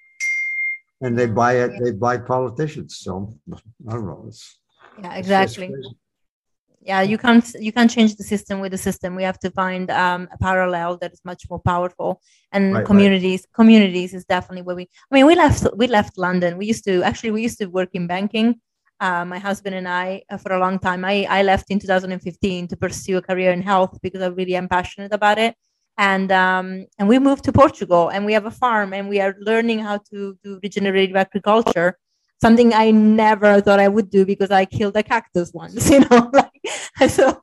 And they buy it, they buy politicians. So I don't know. It's, yeah, exactly. It's yeah you can't you can't change the system with the system we have to find um, a parallel that is much more powerful and right, communities right. communities is definitely where we i mean we left we left london we used to actually we used to work in banking uh, my husband and i uh, for a long time I, I left in 2015 to pursue a career in health because i really am passionate about it. And um, and we moved to portugal and we have a farm and we are learning how to do regenerative agriculture something I never thought I would do because I killed a cactus once, <laughs> you know, like <laughs> so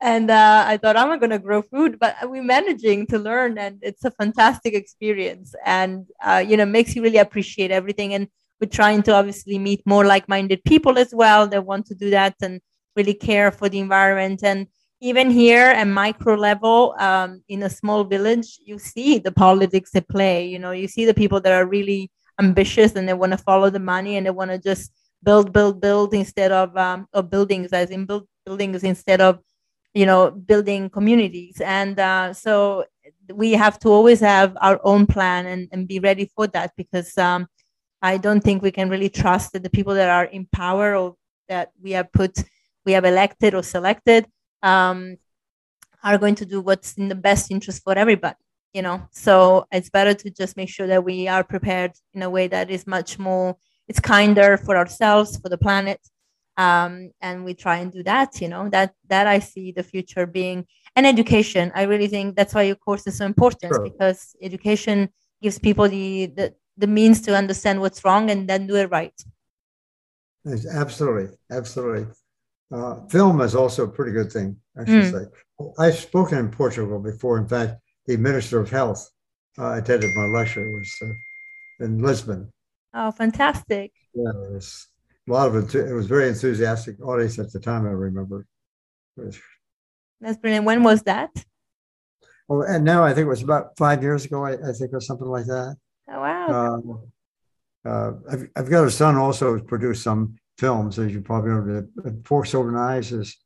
and uh, I thought I'm gonna grow food, but we're managing to learn and it's a fantastic experience and uh, you know makes you really appreciate everything. And we're trying to obviously meet more like-minded people as well that want to do that and really care for the environment. And even here at micro level, um, in a small village, you see the politics at play. You know, you see the people that are really ambitious and they want to follow the money and they want to just build, build, build instead of um, of buildings, as in build buildings instead of you know building communities. And uh, so we have to always have our own plan and, and be ready for that because um, I don't think we can really trust that the people that are in power or that we have put, we have elected or selected, um, are going to do what's in the best interest for everybody. You know, so it's better to just make sure that we are prepared in a way that is much more, it's kinder for ourselves, for the planet, um, and we try and do that. You know, that that I see the future being and education. I really think that's why your course is so important sure. because education gives people the, the the means to understand what's wrong and then do it right. Absolutely, absolutely. Uh, film is also a pretty good thing, I should mm. say. I've spoken in Portugal before. In fact, the Minister of Health uh, attended my lecture. It was uh, in Lisbon. Oh, fantastic! Yeah, it was a lot of it. It was very enthusiastic audience at the time. I remember. Was, That's brilliant. When was that? Oh, and now I think it was about five years ago. I, I think, or something like that. Um, uh, I've, I've got a son also who's produced some films, as you probably know. The Forks Over Knives is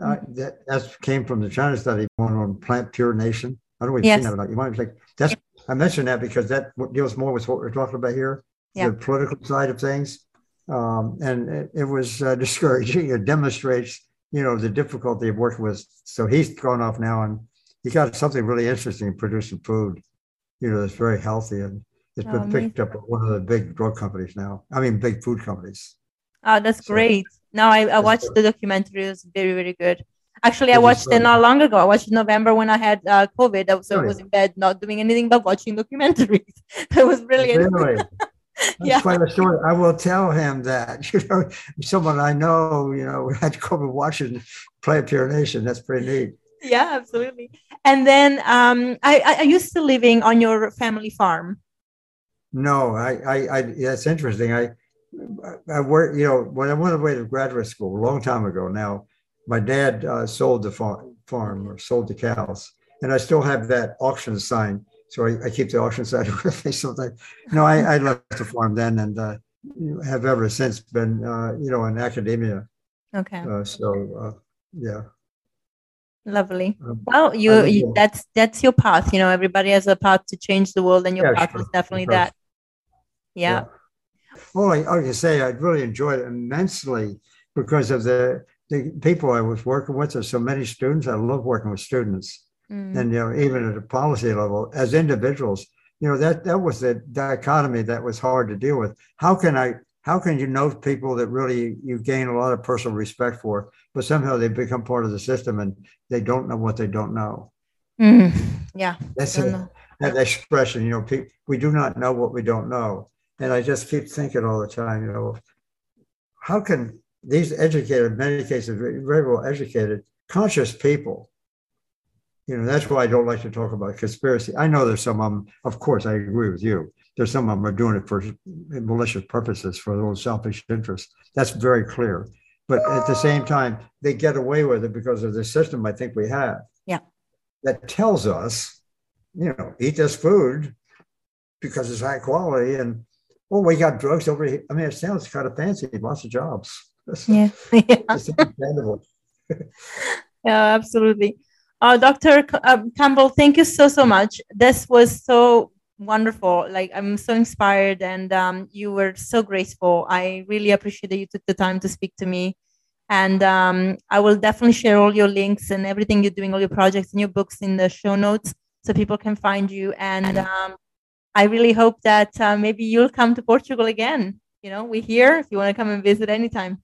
uh, mm-hmm. that that came from the China study, one on PlantPure Nation. I don't know if you've seen that about. You might like that's. I mentioned that because that deals more with what we're talking about here, yeah. the political side of things, um, and it, it was uh, <laughs> discouraging. It demonstrates, you know, the difficulty of working with. So he's gone off now, and he got something really interesting, producing food, you know, that's very healthy and it's been oh, picked up by one of the big drug companies now. I mean, big food companies. Oh, that's so, great. No, I, I watched the documentary. It was very, very good. Actually, I watched it not long ago. I watched November when I had uh, COVID. I was, I was in bed, not doing anything but watching documentaries. <laughs> it was brilliant. Really? <laughs> That's yeah. quite a story. I will tell him that. <laughs> You know, someone I know, you know, had COVID come and watch it PlantPure Nation. That's pretty neat. Yeah, absolutely. And then um, I, I, are you still living on your family farm? No, I, I, I that's interesting. I, I work, you know, when I went away to graduate school a long time ago now, my dad uh, sold the farm, farm or sold the cows, and I still have that auction sign. So I, I keep the auction <laughs> sign with me sometimes. No, I, I left the farm then and uh, have ever since been, uh, you know, in academia. Okay. Uh, so, uh, yeah. Lovely. Um, well, you, you, that's that's your path. You know, everybody has a path to change the world, and your yeah, path sure, is definitely that. Yeah. yeah. Well, I, I can say I really enjoyed it immensely because of the the people I was working with. There's so many students. I love working with students, mm. and you know, even at a policy level, as individuals, you know, that that was the dichotomy that was hard to deal with. How can I? How can you know people that really you gain a lot of personal respect for, but somehow they become part of the system and they don't know what they don't know? Mm. Yeah, that's a, that expression. You know, pe- we do not know what we don't know and I just keep thinking all the time, you know, how can these educated, many cases, very well educated, conscious people, you know, that's why I don't like to talk about conspiracy. I know there's some of them, of course, I agree with you. There's some of them are doing it for malicious purposes, for their own selfish interests. That's very clear. But at the same time, they get away with it because of the system I think we have. Yeah. That tells us, you know, eat this food because it's high quality and well, we got drugs over here. I mean, it sounds kind of fancy. Lots of jobs. <laughs> Yeah. <laughs> yeah. <laughs> yeah, absolutely. Uh, Dr. C- uh, Campbell, thank you so, so much. This was so wonderful. Like, I'm so inspired and um, you were so graceful. I really appreciate that you took the time to speak to me. And um, I will definitely share all your links and everything you're doing, all your projects and your books in the show notes so people can find you. And um, I really hope that uh, maybe you'll come to Portugal again. You know, we're here if you want to come and visit anytime.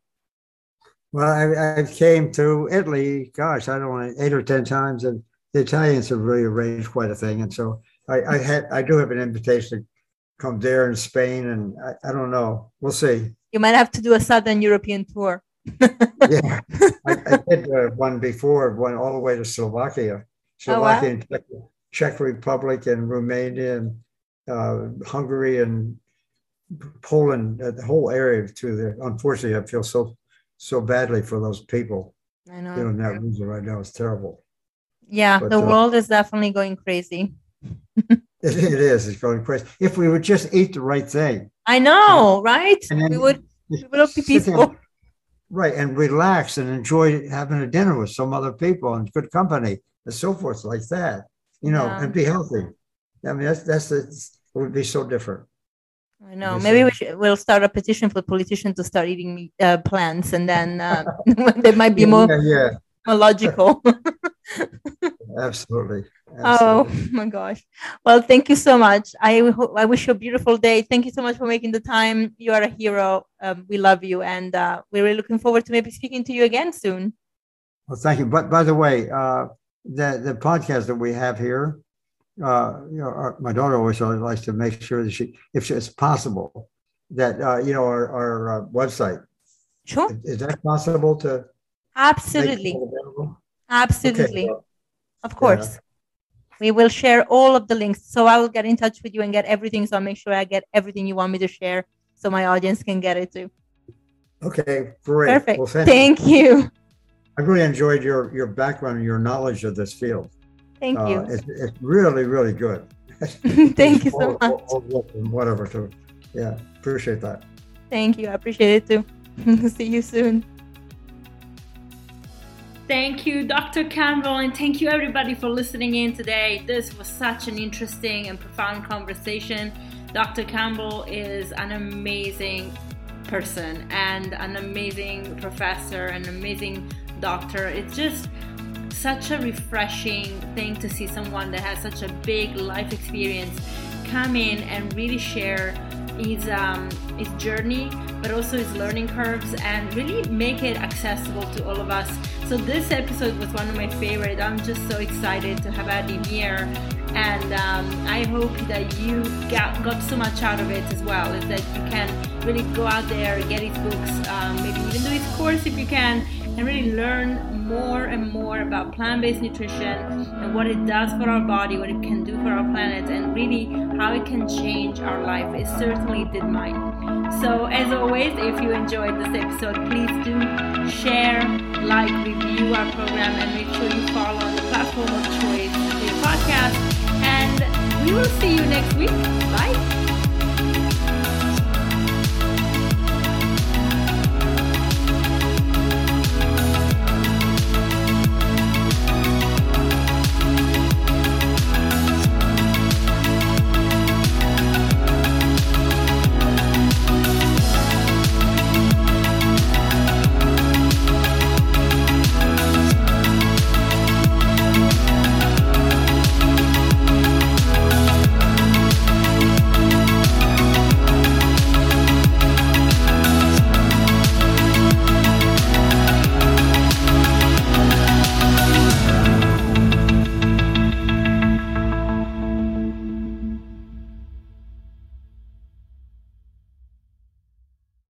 Well, I, I came to Italy, gosh, I don't know, eight or 10 times, and the Italians have really arranged quite a thing. And so I, I had, I do have an invitation to come there in Spain, and I, I don't know. We'll see. You might have to do a Southern European tour. <laughs> yeah, I, I did uh, one before, one all the way to Slovakia, Slovakia, oh, wow. Czech, Czech Republic, and Romania, and uh, Hungary and Poland, uh, the whole area to the, unfortunately, I feel so so badly for those people. I know. Feeling that reason right now is terrible. Yeah, But, the uh, world is definitely going crazy. <laughs> It, it is. It's going crazy. If we would just eat the right thing, I know, right? And we would we would be peaceful. <laughs> right, and relax and enjoy having a dinner with some other people and good company and so forth, like that. You know, Yeah. and be healthy. I mean, that's that's the, it would be so different. I know. Maybe we should, we'll start a petition for politicians to start eating meat, uh, plants, and then uh, <laughs> they might be more, yeah, yeah, more logical. <laughs> absolutely. oh my gosh! Well, thank you so much. I I wish you a beautiful day. Thank you so much for making the time. You are a hero. Um, we love you, and uh, we're really looking forward to maybe speaking to you again soon. Well, thank you. But by the way, uh, the the podcast that we have here, uh, you know, our, my daughter always likes to make sure that she, if it's possible, that uh, you know our our uh, website Sure, is, is that possible to absolutely, absolutely, Okay, of course. We will share all of the links. So I will get in touch with you and get everything. So I'll make sure I get everything you want me to share, so my audience can get it too. okay, great. Perfect. Well, thank, you. Thank you. I really enjoyed your your background and your knowledge of this field. Thank Uh, you. it's, it's really really good. <laughs> Thank you so much. all- all work Whatever. To, yeah, appreciate that. Thank you. I appreciate it too. <laughs> See you soon. Thank you, Dr. Campbell, and thank you everybody for listening in today. This was such an interesting and profound conversation. Dr. Campbell is an amazing person and an amazing professor, an amazing doctor. It's just such a refreshing thing to see someone that has such a big life experience come in and really share his um, his journey, but also his learning curves, and really make it accessible to all of us. So this episode was one of my favorite. I'm just so excited to have had him here, and um, I hope that you got, got so much out of it as well. Is that you can really go out there, get his books, um, maybe even do his course if you can, and really learn more and more about plant-based nutrition and what it does for our body, what it can do for our planet, and really how it can change our life. It certainly did mine. So as always, if you enjoyed this episode, please do share, like, review our program, and make sure you follow on the platform of choice for your podcast. And we will see you next week. Bye.